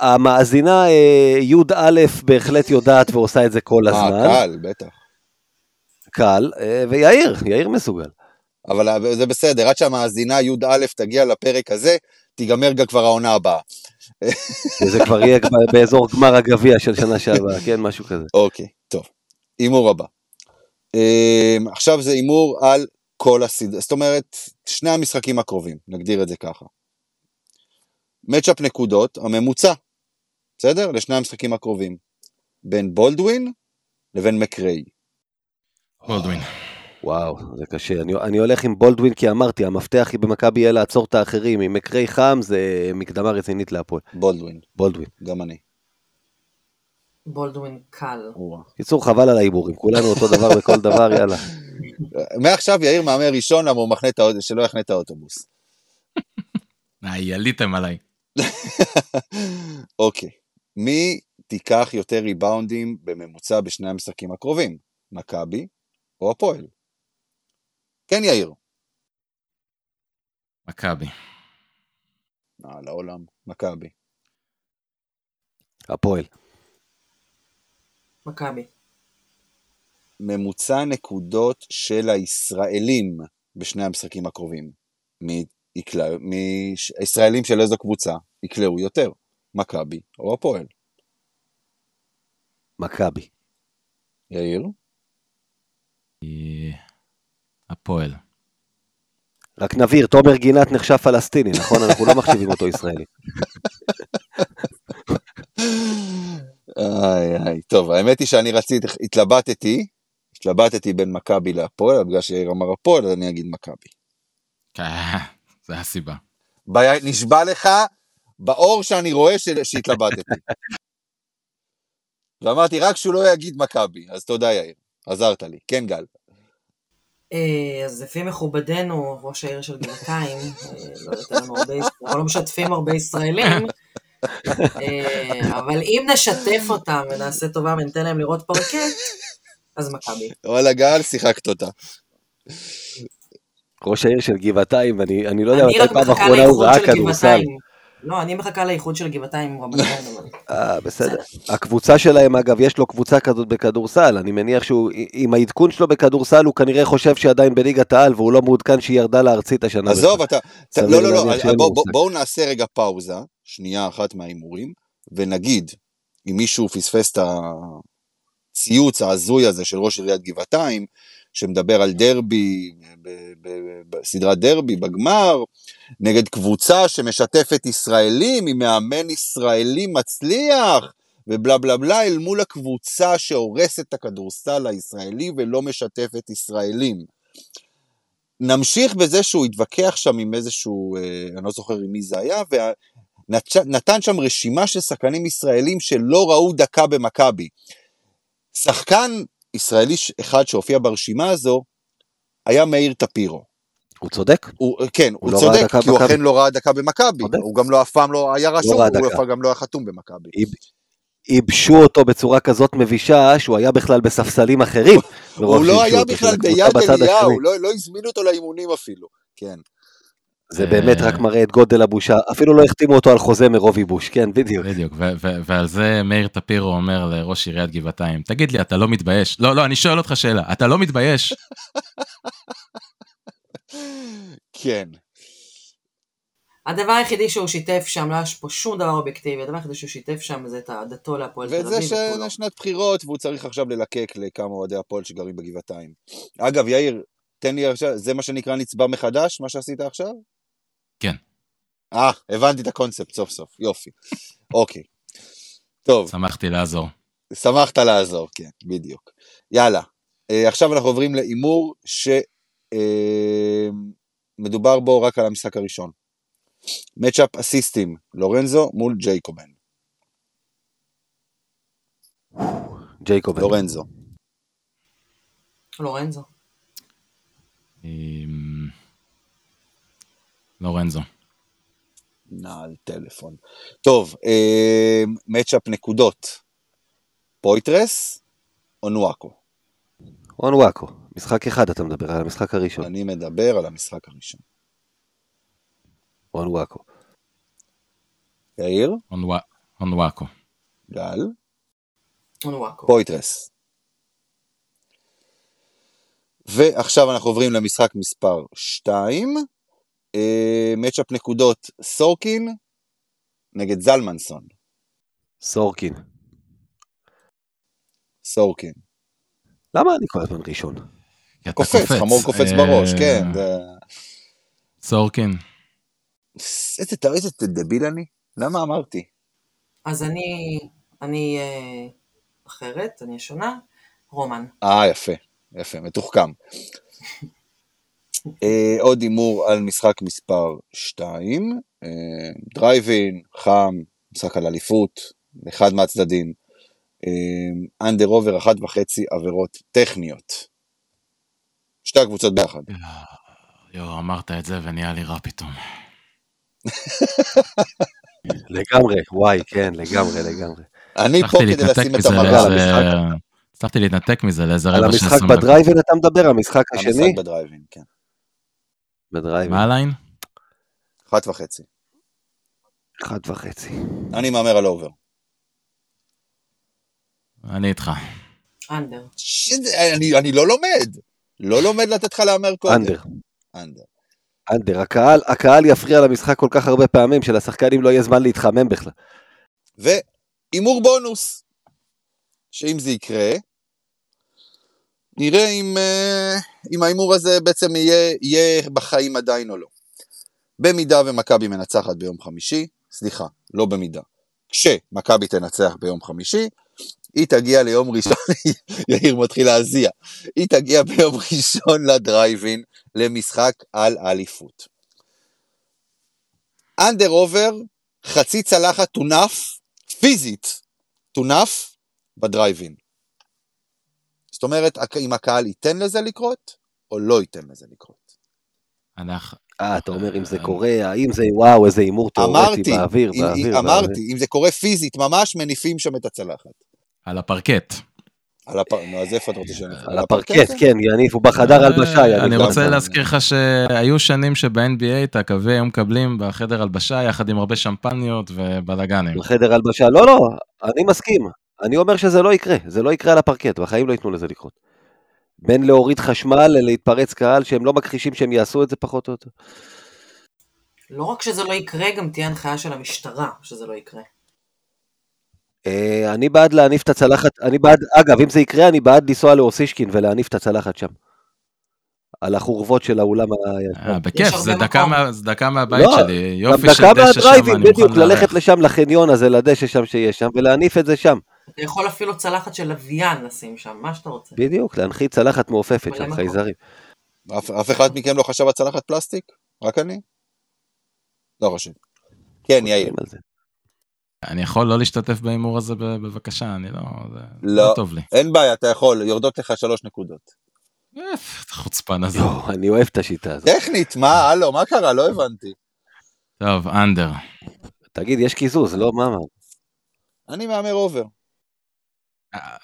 המאזינה אה, י"א בהחלט יודעת ועושה את זה כל אה, הזמן, קל, בטח. קל, אה, ויאיר, יאיר מסוגל. אבל זה בסדר, עד שהמאזינה י"א תגיע לפרק הזה, תיגמר גם כבר העונה הבאה. זה כבר יהיה באזור גמר הגביע של שנה שעברה, כן, משהו כזה. אוקיי, טוב. הימור הבא. אמ, עכשיו זה הימור על כל הסדרה, זאת אומרת, שני המשחקים הקרובים, נגדיר את זה ככה. מצ'אפ נקודות, הממוצע, בסדר? לשני המשחקים הקרובים. בין בולדווין לבין מקריי. בולדווין. וואו, זה קשה. אני, אני הולך עם בולדווין כי אמרתי, המפתח במכבי יהיה לעצור את האחרים. עם מקרי חם זה מקדמה רצינית להפועל. בולדווין, בולדווין. גם אני. בולדווין קל. קיצור, חבל על ההימורים, כולנו אותו דבר בכל דבר, יאללה. מעכשיו יאיר מהמר ראשון למה הוא מחנה את האוטובוס, שלא יחנה את האוטובוס. אה, עליתם עליי. אוקיי. מי תיקח יותר ריבאונדים בממוצע בשני המשחקים הקרובים? מכבי או הפועל? כן, יאיר. מכבי. אה, לעולם. מכבי. הפועל. מכבי. ממוצע נקודות של הישראלים בשני המשחקים הקרובים. מי יקלע, מי, הישראלים של איזו קבוצה יקלעו יותר? מכבי או הפועל? מכבי. יאיר? אה, הפועל. רק נבהיר, תומר גינת נחשב פלסטיני, נכון? אנחנו לא מחשיבים אותו ישראלי. איי איי, טוב, האמת היא שאני רציתי, התלבטתי, התלבטתי בין מכבי להפועל, בגלל שיאיר אמר הפועל, אז אני אגיד מכבי. כן, זה הסיבה. נשבע לך באור שאני רואה שהתלבטתי. ואמרתי, רק שהוא לא יגיד מכבי, אז תודה יאיר, עזרת לי. כן, גל. אה, אז לפי מכובדנו, ראש העיר של גבעתיים, אה, לא יודעת אנחנו לא משתפים הרבה ישראלים, אה, אבל אם נשתף אותם ונעשה טובה וניתן להם לראות פרקט, אז מכבי. וואלה, גל, שיחקת אותה. ראש העיר של גבעתיים, אני לא יודע אני מתי רק פעם מחכה אחרונה הוא ראה של כדורסל. לא, אני מחכה לאיחוד של גבעתיים עם רמת גן. אה, בסדר. הקבוצה שלהם, אגב, יש לו קבוצה כזאת בכדורסל. אני מניח שהוא, עם העדכון שלו בכדורסל, הוא כנראה חושב שעדיין בליגת העל, והוא לא מעודכן שהיא ירדה לארצית השנה. עזוב, אתה... לא, לא, לא. בואו נעשה רגע פאוזה, שנייה אחת מההימורים, ונגיד, אם מישהו פספס את הציוץ ההזוי הזה של ראש עיריית גבעתיים, שמדבר על דרבי, בסדרת דרבי, בגמר, נגד קבוצה שמשתפת ישראלים, עם מאמן ישראלי מצליח, ובלה בלה בלה, אל מול הקבוצה שהורסת את הכדורסל הישראלי ולא משתפת ישראלים. נמשיך בזה שהוא התווכח שם עם איזשהו, אה, אני לא זוכר עם מי זה היה, ונתן שם רשימה של שחקנים ישראלים שלא ראו דקה במכבי. שחקן ישראלי אחד שהופיע ברשימה הזו, היה מאיר טפירו. הוא צודק? הוא, כן, הוא, לא ראה צודק, כי הוא במכבי. אכן לא ראה דקה במכבי. הוא גם לא אף פעם לא היה רשום, ראה הוא. אף פעם גם לא היה חתום במכבי. ייבשו אותו בצורה כזאת מבישה, שהוא היה בכלל בספסלים אחרים. הוא לא היה בכלל ביד. אליהו, לא, לא הזמינו אותו לאימונים אפילו. כן. זה אה, באמת רק מראה את גודל הבושה, אפילו לא החתימו אותו על חוזה מרוב ייבוש, כן, בדיוק. בדיוק, ועל זה מאיר טפירו אומר לראש עיריית גבעתיים, תגיד לי, אתה לא מתבייש? לא, לא, אני שואל אותך שאלה, אתה לא מתבייש? כן. הדבר היחידי שהוא שיתף שם, לא היה פה שום דבר אובייקטיבי, הדבר היחידי שהוא שיתף שם זה את אהדתו להפועל תל וזה אביב. לא. שזה שנת בחירות, והוא צריך עכשיו ללקק לכמה אוהדי הפועל שגרים בגבעתיים. אגב, יאיר, תן לי עכשיו, זה מה שנקרא נצבע מחדש, מה שעשית עכשיו? כן. אה, הבנתי את הקונספט סוף סוף, יופי. אוקיי. טוב, שמחתי לעזור. שמחת לעזור, כן, בדיוק. יאללה, אה, עכשיו אנחנו עוברים להימור שמדובר בו רק על המשחק הראשון. מצ'אפ אסיסטים, לורנזו מול ג'ייקובן. ג'ייקובן. לורנזו. לורנזו. אמ, לורנזו. נעל טלפון. טוב, אה, מצ'אפ נקודות. פויטרס או אונואקו? אונואקו. משחק אחד אתה מדבר, על המשחק הראשון. אני מדבר על המשחק הראשון. אונואקו. יאיר? אונואקו. גל? אונואקו. פויטרס. ועכשיו אנחנו עוברים למשחק מספר 2. matchup נקודות סורקין נגד זלמנסון. סורקין. סורקין. למה אני כל הזמן ראשון? קופץ, חמור קופץ אה, בראש, כן. זה- סורקין. איזה טוב, איזה דביל אני? למה אמרתי? אז אני, אני אה, אחרת, אני שונה. רומן. אה, יפה, יפה, מתוחכם. אה, עוד הימור על משחק מספר 2, דרייבין, חם, משחק על אליפות, אחד מהצדדים, under over אחת וחצי עבירות טכניות. שתי הקבוצות ביחד. יואו, אמרת את זה ונהיה לי רע פתאום. לגמרי, וואי, כן, לגמרי, לגמרי. אני פה כדי לשים את המגע על. המשחק. הצלחתי להתנתק מזה לאיזה על רבע של המשחק 20 דקות. בדרייבין אתה מדבר, המשחק השני? המשחק בדרייבין, כן. בדרייבין. מה ה line? אחת וחצי. אחת וחצי. אני מהמר על over. אני איתך. under. אני אני לא לומד. לא לומד לתת לך להמר קודם. under. under. under. הקהל, הקהל יפריע למשחק כל כך הרבה פעמים, שלשחקנים לא יהיה זמן להתחמם בכלל. והימור בונוס. שאם זה יקרה, נראה אם, אה, אם ההימור הזה בעצם יהיה, יהיה בחיים עדיין או לא. במידה ומכבי מנצחת ביום חמישי, סליחה, לא במידה, כשמכבי תנצח ביום חמישי, היא תגיע ליום ראשון, יאיר מתחיל להזיע, היא תגיע ביום ראשון לדרייבין למשחק על האליפות. אנדר עובר, חצי צלחת תונף, פיזית, תונף בדרייבין. זאת אומרת, אם הקהל ייתן לזה לקרות, או לא ייתן לזה לקרות. אנחנו... אה, אתה אומר אם זה קורה, האם זה, וואו, איזה הימור תיאורטי אמרתי, באוויר, באוויר. אמרתי. אם זה קורה פיזית, ממש מניפים שם את הצלחת. על הפרקט. על הפר... נו, אז איפה אתה רוצה שאני... על הפרקט, כן, יניף, הוא בחדר הלבשה, יניף. אה, אני גם רוצה. להזכיר לך שהיו שנים שב-NBA את הקווי היו מקבלים בחדר הלבשה יחד עם הרבה שמפניות ובלאגנים. בחדר הלבשה, לא, לא, אני מסכים. אני אומר שזה לא יקרה, זה לא יקרה על הפרקט, בחיים לא ייתנו לזה לקרות. בין להוריד חשמל ללהתפרץ קהל, שהם לא מכחישים שהם יעשו את זה פחות או יותר. לא רק שזה לא יקרה, גם תהיה הנחיה של המשטרה שזה לא יקרה. אה, אני בעד להניף את הצלחת, אני בעד, אגב, אם זה יקרה, אני בעד לנסוע לאוסישקין ולהניף את הצלחת שם. על החורבות של האולם הישן. אה, בכיף, זה דקה. מה- זה דקה מהבית לא, שלי, יופי של דקה דשא שם, אני בדיוק, מוכן ללכת לארח. לשם, לחניון הזה, לדשא שם שיש שם, ולהניף את זה שם. אתה יכול אפילו צלחת של לוויין לשים שם, מה שאתה רוצה. בדיוק, להנחית צלחת מעופפת מקום. חייזרים. אף, אף אחד מכם לא חשב על צלחת פלסטיק? רק אני? לא חשוב. כן, יאיר. אני יכול לא להשתתף בהימור הזה בבקשה, אני לא... זה לא. לא טוב לי. אין בעיה, אתה יכול, יורדות לך שלוש נקודות. אה, אתה חוצפן הזה. אני אוהב את השיטה הזאת. טכנית, מה, הלו, מה קרה? לא הבנתי. טוב, under. תגיד, יש קיזוז, לא? מה אמרת? אני מהמר over.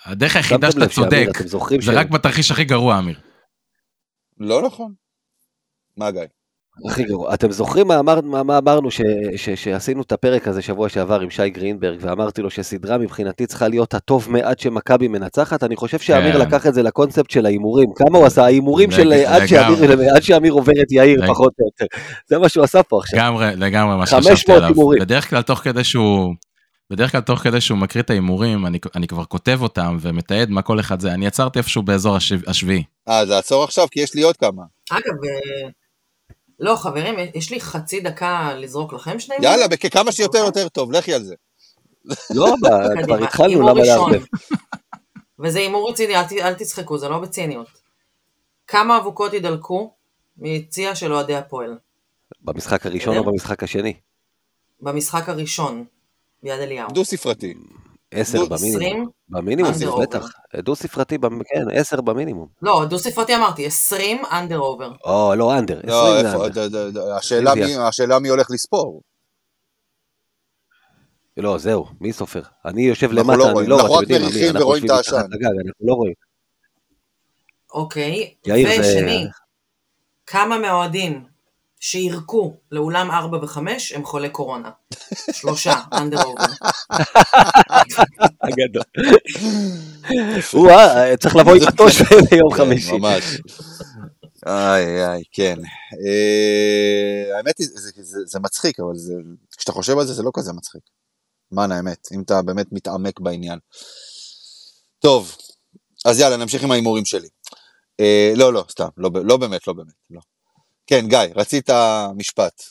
הדרך היחידה שאתה צודק, זה רק בתרחיש הכי גרוע, אמיר. לא נכון. מה, גיא? הכי גרוע. אתם זוכרים מה, אמר, מה, מה אמרנו ש, ש, שעשינו את הפרק הזה שבוע שעבר עם שי גרינברג, ואמרתי לו שסדרה מבחינתי צריכה להיות הטוב מעד שמכבי מנצחת? אני חושב שאמיר כן. לקח את זה לקונספט של ההימורים. כמה הוא עשה? ההימורים של עד שאמיר. עד שאמיר עובר את יאיר, פחות או יותר. זה מה שהוא עשה פה עכשיו. לגמרי, לגמרי מה 500 שחשבתי עליו. הימורים. בדרך כלל תוך כדי שהוא... בדרך כלל תוך כדי שהוא מקריא את ההימורים, אני, אני כבר כותב אותם ומתעד מה כל אחד זה. אני עצרתי איפשהו באזור השב, השביעי. אה, אז לעצור עכשיו, כי יש לי עוד כמה. אגב, אה, לא, חברים, יש לי חצי דקה לזרוק לכם שני יאללה, בכ- כמה שיותר יותר טוב, לכי על זה. לא, כבר התחלנו, הימור למה. לערבב? וזה הימור רציני, אל, ת- אל תצחקו, זה לא בציניות. כמה אבוקות יידלקו מיציע של אוהדי הפועל? במשחק הראשון או במשחק השני? במשחק הראשון, ביד אליהו. דו ספרתי. עשר במינימום. במינימום, under זה over. בטח. דו ספרתי, במ- כן, עשר במינימום. לא, דו ספרתי אמרתי, 20 under over. או, לא under, לא, השאלה מי- רביעייה. השאלה מי הולך לספור. לא, זהו, מי סופר? אני יושב למטה, לא אני לא, אתם יודעים, אמיר, אנחנו יושבים מתחת. לגג, אנחנו לא רואים. אוקיי. יאיר, זה- ושני, כמה מהאוהדים שירקו לאולם 4 ו-5 הם חולי קורונה? שלושה, אנדר אובר. הגדול. וואה, צריך לבוא עם מטוש ביום כן, חמישי. ממש. איי איי, כן. אה, האמת היא, זה- מצחיק, אבל כשאתה חושב על זה, זה לא כזה מצחיק. למען האמת, אם אתה באמת מתעמק בעניין. טוב, אז יאללה, נמשיך עם ההימורים שלי. אה, לא, לא, סתם, לא לא באמת, לא באמת, לא. כן, גיא, רצית משפט.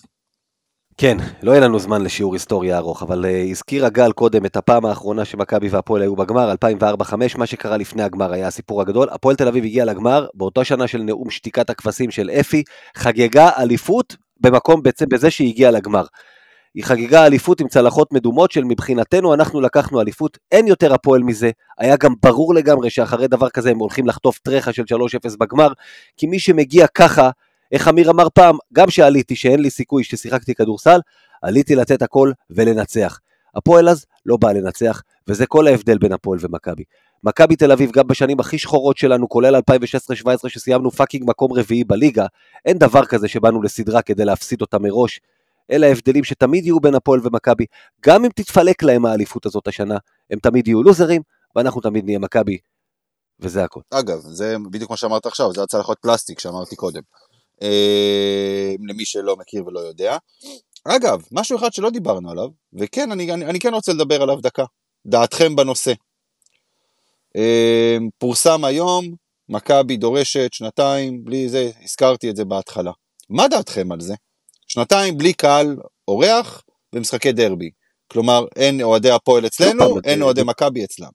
כן, לא יהיה לנו זמן לשיעור היסטוריה ארוך, אבל uh, הזכירה גל קודם את הפעם האחרונה שמכבי והפועל היו בגמר, 2004-2005, מה שקרה לפני הגמר היה הסיפור הגדול. הפועל תל אביב הגיע לגמר, באותה שנה של נאום שתיקת הכבשים של אפי, חגגה אליפות במקום בעצם בזה שהיא הגיעה לגמר. היא חגגה אליפות עם צלחות מדומות של מבחינתנו אנחנו לקחנו אליפות, אין יותר הפועל מזה, היה גם ברור לגמרי שאחרי דבר כזה הם הולכים לחטוף טרחה של 3-0 בגמר, כי מי שמגיע ככה, איך אמיר אמר פעם, גם שעליתי שאין לי סיכוי ששיחקתי כדורסל, עליתי לתת הכל ולנצח. הפועל אז לא בא לנצח, וזה כל ההבדל בין הפועל ומכבי. מכבי תל אביב, גם בשנים הכי שחורות שלנו, כולל 2016-2017 שסיימנו fucking מקום רביעי בליגה, אין דבר כזה שבאנו לסדרה כדי להפסיד אותה מראש. אלה ההבדלים שתמיד יהיו בין הפועל ומכבי, גם אם תתפלק להם האליפות הזאת השנה, הם תמיד יהיו לוזרים, ואנחנו תמיד נהיה מכבי, וזה הכל. אגב, זה בדיוק מה שאמרת עכשיו, זה הצלחות פלסטיק שאמרתי קודם. אה, למי שלא מכיר ולא יודע. אגב, משהו אחד שלא דיברנו עליו, וכן, אני, אני, אני כן רוצה לדבר עליו דקה. דעתכם בנושא. אה, פורסם היום, מכבי דורשת שנתיים, בלי זה, הזכרתי את זה בהתחלה. מה דעתכם על זה? שנתיים בלי קהל אורח במשחקי דרבי. כלומר, אין אוהדי הפועל אצלנו, אין אוהדי מכבי אצלם.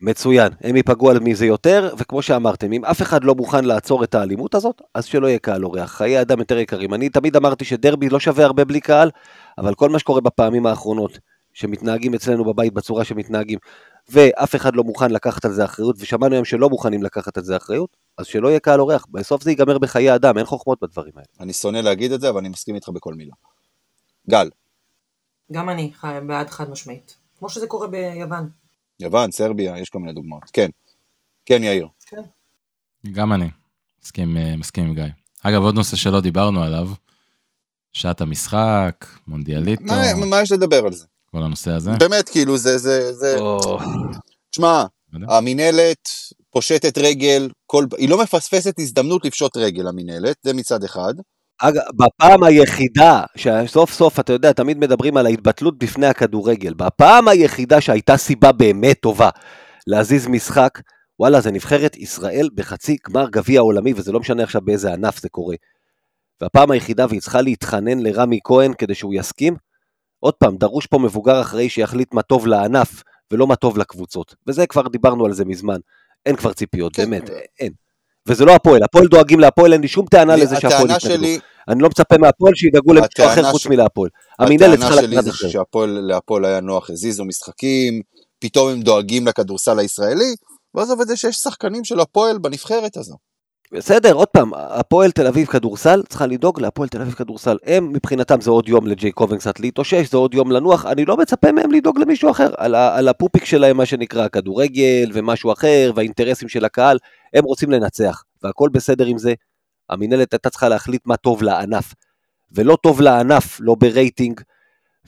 מצוין, הם ייפגעו על מזה יותר, וכמו שאמרתם, אם אף אחד לא מוכן לעצור את האלימות הזאת, אז שלא יהיה קהל אורח. חיי אדם יותר יקרים. אני תמיד אמרתי שדרבי לא שווה הרבה בלי קהל, אבל כל מה שקורה בפעמים האחרונות, שמתנהגים אצלנו בבית בצורה שמתנהגים, ואף אחד לא מוכן לקחת על זה אחריות, ושמענו היום שלא מוכנים לקחת על זה אחריות, אז שלא יהיה קהל אורח. בסוף זה ייגמר בחיי אדם, אין חוכמות בדברים האלה. אני שונא להגיד את זה, אבל אני מסכים איתך בכל מילה. גל, גם אני חי- בעד חד משמעית. כמו שזה קורה ביוון. יוון, סרביה, יש כל מיני דוגמאות. כן. כן, יאיר. גם אני. מסכים, אה, מסכים עם גיא. אגב, עוד נושא שלא דיברנו עליו, שעת המשחק, מונדיאליטו, מה, מה יש לדבר על זה? כל הנושא הזה. באמת, כאילו, זה, זה, זה... או, תשמע, יודע. המינהלת פושטת רגל, כל... היא לא מפספסת הזדמנות לפשוט רגל, המינהלת, זה מצד אחד. אגב, בפעם היחידה, שסוף סוף, אתה יודע, תמיד מדברים על ההתבטלות בפני הכדורגל. בפעם היחידה שהייתה סיבה באמת טובה להזיז משחק, וואלה, זה נבחרת ישראל בחצי גמר גביע עולמי, וזה לא משנה עכשיו באיזה ענף זה קורה. והפעם היחידה, והיא צריכה להתחנן לרמי כהן כדי שהוא יסכים, עוד פעם, דרוש פה מבוגר אחראי שיחליט מה טוב לענף, ולא מה טוב לקבוצות. וזה כבר דיברנו על זה מזמן. אין כבר ציפיות, כן. באמת, אין. וזה לא הפועל, הפועל דואגים להפועל, אין לי שום טענה לזה שהפועל הטענה יתנגדו. שלי, אני לא מצפה מהפועל שידאגו הטענה אחר חוץ ש- מלהפועל. המינהלת הטענה צריכה שלי לקחת זה אחרת. שהפועל, להפועל היה נוח, הזיזו משחקים, פתאום הם דואגים לכדורסל הישראלי, ועזוב את זה שיש שחקנים של הפועל בנבחרת הזו. בסדר, עוד פעם, הפועל תל אביב כדורסל צריכה לדאוג להפועל תל אביב כדורסל. הם מבחינתם זה עוד יום לג'יי קובן קצת להתאושש, זה עוד יום לנוח, אני לא מצפה מהם לדאוג למישהו אחר. על, על הפופיק שלהם, מה שנקרא, הכדורגל ומשהו אחר, והאינטרסים של הקהל, הם רוצים לנצח, והכל בסדר עם זה. המינהלת הייתה צריכה להחליט מה טוב לענף. ולא טוב לענף, לא ברייטינג,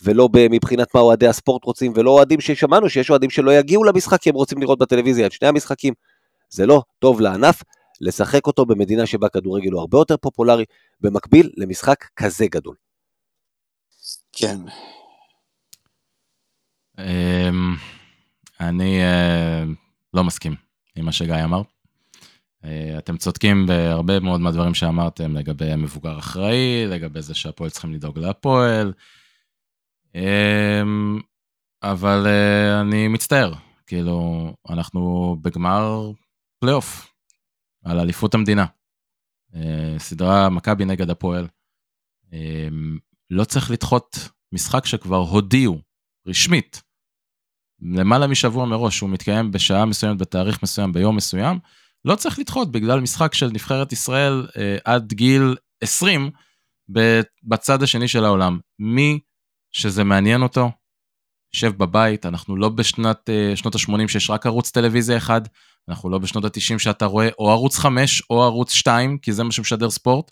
ולא מבחינת מה אוהדי הספורט רוצים, ולא אוהדים ששמענו שיש אוהדים שלא יגיעו למשחק כי הם רוצים לראות בטלוויזיה את שני המשחקים. זה לא טוב לענף לשחק אותו במדינה שבה כדורגל הוא הרבה יותר פופולרי, במקביל למשחק כזה גדול. כן. אמ, אני אה, לא מסכים עם מה שגיא אמר. אה, אתם צודקים בהרבה מאוד מהדברים שאמרתם לגבי מבוגר אחראי, לגבי זה שהפועל צריכים לדאוג להפועל. אמ, אבל אה, אני מצטער, כאילו, אנחנו בגמר פלייאוף על אליפות המדינה. סדרה מכבי נגד הפועל. לא צריך לדחות משחק שכבר הודיעו רשמית למעלה משבוע מראש שהוא מתקיים בשעה מסוימת בתאריך מסוים ביום מסוים, לא צריך לדחות בגלל משחק של נבחרת ישראל אה, עד גיל 20 בצד השני של העולם. מי שזה מעניין אותו, יושב בבית, אנחנו לא בשנת אה, שנות ה-80 שיש רק ערוץ טלוויזיה אחד, אנחנו לא בשנות ה-90 שאתה רואה או ערוץ 5 או ערוץ 2, כי זה מה שמשדר ספורט.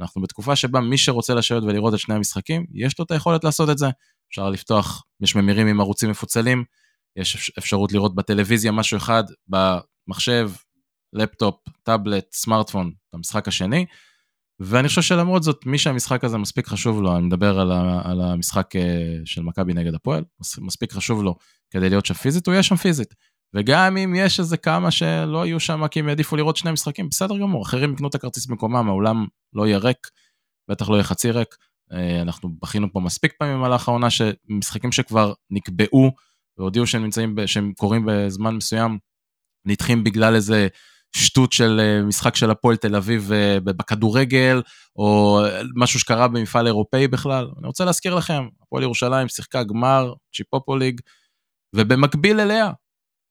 אנחנו בתקופה שבה מי שרוצה לשבת ולראות את שני המשחקים, יש לו את היכולת לעשות את זה. אפשר לפתוח, יש ממירים עם ערוצים מפוצלים, יש אפשרות לראות בטלוויזיה משהו אחד, במחשב, לפטופ, טאבלט, סמארטפון, המשחק השני. ואני חושב שלמרות זאת, מי שהמשחק הזה מספיק חשוב לו, אני מדבר על, ה, על המשחק אה, של מכבי נגד הפועל, מספיק חשוב לו כדי להיות שם פיזית, הוא יהיה שם פיזית. וגם אם יש איזה כמה שלא יהיו שם כי הם יעדיפו לראות שני משחקים, בסדר גמור, אחרים יקנו את הכרטיס במקומם, האולם לא יהיה ריק, בטח לא יהיה חצי ריק. אה, אנחנו בכינו פה מספיק פעמים במהלך העונה שמשחקים שכבר נקבעו והודיעו שהם נמצאים, שהם קורים בזמן מסוים, נדחים בגלל איזה שטות של אה, משחק של הפועל תל אביב אה, בכדורגל, או משהו שקרה במפעל אירופאי בכלל. אני רוצה להזכיר לכם, הפועל ירושלים שיחקה גמר צ'יפופוליג, ובמקביל אליה,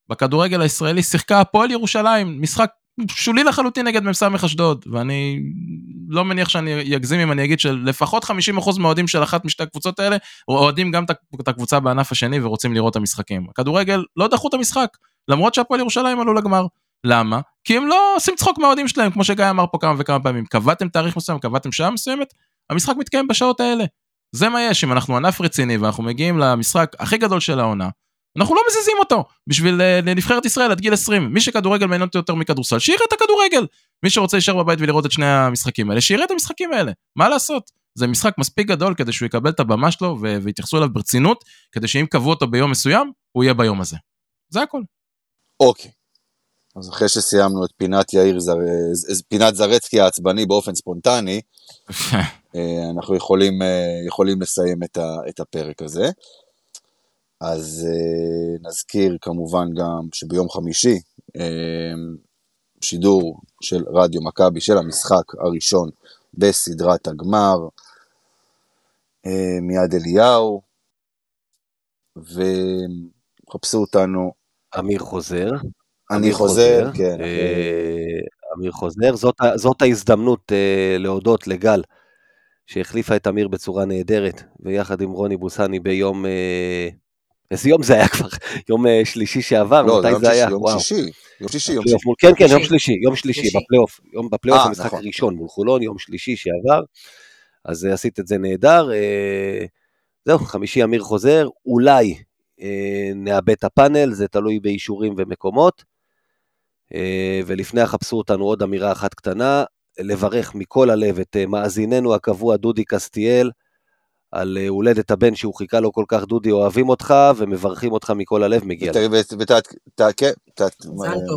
בכדורגל הישראלי שיחקה הפועל ירושלים, משחק שולי לחלוטין נגד מ"ס אשדוד, ואני לא מניח שאני אגזים אם אני אגיד שלפחות 50% מהאוהדים של אחת משתי הקבוצות האלה, אוהדים גם את הקבוצה בענף השני ורוצים לראות את המשחקים. הכדורגל לא דחו את המשחק, למרות שהפועל ירושלים עלו לגמר. למה? כי הם לא עושים צחוק מהאוהדים שלהם, כמו שגיא אמר פה כמה וכמה פעמים. קבעתם תאריך מסוים, קבעתם שעה מסוימת, המשחק מתקיים בשעות האלה. זה מה יש, אם אנחנו ענף רציני ואנחנו מגיעים למשחק הכי גדול של העונה, אנחנו לא מזיזים אותו בשביל אה, נבחרת ישראל עד גיל 20. מי שכדורגל מעניין אותו יותר מכדורסל, שיראה את הכדורגל. מי שרוצה להישאר בבית ולראות את שני המשחקים האלה, שיראה את המשחקים האלה. מה לעשות? זה משחק מספיק גדול כדי שהוא יקבל את הבמה שלו ויתייחסו אליו ברצינות, כדי שאם קבעו אותו ביום מסוים, הוא יהיה ביום הזה. זה הכל. אוקיי. אז אחרי שסיימנו את פינת יאיר זר... פינת זרצקי העצבני באופן ספונטני, אה, אנחנו יכולים, אה, יכולים לסיים את, ה... את הפרק הזה. אז נזכיר כמובן גם שביום חמישי שידור של רדיו מכבי של המשחק הראשון בסדרת הגמר, מיד אליהו, וחפשו אותנו. אמיר חוזר. אני חוזר, חוזר, כן. אמיר חוזר, זאת, זאת ההזדמנות להודות לגל. שהחליפה את אמיר בצורה נהדרת, ויחד עם רוני בוסני ביום איזה יום זה היה כבר? יום אה, שלישי שעבר? לא, מתי זה היה? יום וואו. שישי. יום שישי, יום שישי. כן, כן, יום שלישי, יום שלישי, בפלייאוף. יום בפלייאוף אה, המשחק נכון. הראשון מול חולון, יום שלישי שעבר. אז אה, עשית את זה נהדר. זהו, חמישי אמיר חוזר, אולי נאבד את הפאנל, זה תלוי באישורים ומקומות. ולפני החפשו אותנו עוד אמירה אחת קטנה, לברך מכל הלב את מאזיננו הקבוע דודי קסטיאל, על אה, הולדת הבן שהוא חיכה לו כל כך, דודי, אוהבים אותך ומברכים אותך מכל הלב, מגיע ותעדכן,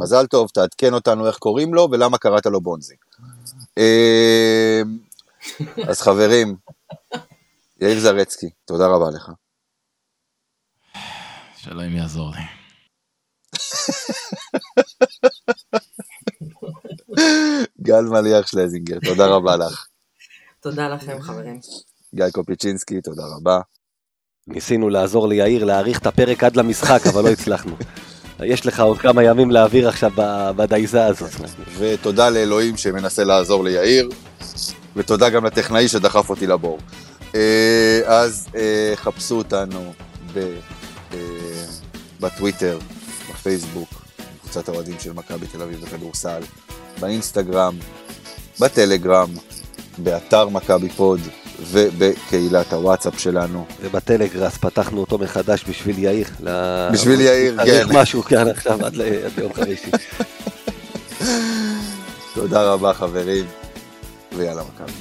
מזל טוב, תעדכן אותנו איך קוראים לו ולמה קראת לו בונזי. אז חברים, יאיר זרצקי, תודה רבה לך. שאלוהים יעזור לי. גל מליח שלזינגר, תודה רבה לך. תודה לכם חברים. גיא קופיצ'ינסקי, תודה רבה. ניסינו לעזור ליאיר להאריך את הפרק עד למשחק, אבל לא הצלחנו. יש לך עוד כמה ימים להעביר עכשיו בדייזה הזאת. ותודה לאלוהים שמנסה לעזור ליאיר, ותודה גם לטכנאי שדחף אותי לבור. אה, אז אה, חפשו אותנו אה, בטוויטר, בפייסבוק, קבוצת האוהדים של מכבי תל אביב בכדורסל, באינסטגרם, בטלגרם, באתר מכבי פוד ובקהילת הוואטסאפ שלנו. ובטלגראס פתחנו אותו מחדש בשביל יאיר. ל- בשביל יאיר, צריך כן. משהו כאן עכשיו עד ל- עד ליום חמישי. תודה רבה חברים, ויאללה מכבי.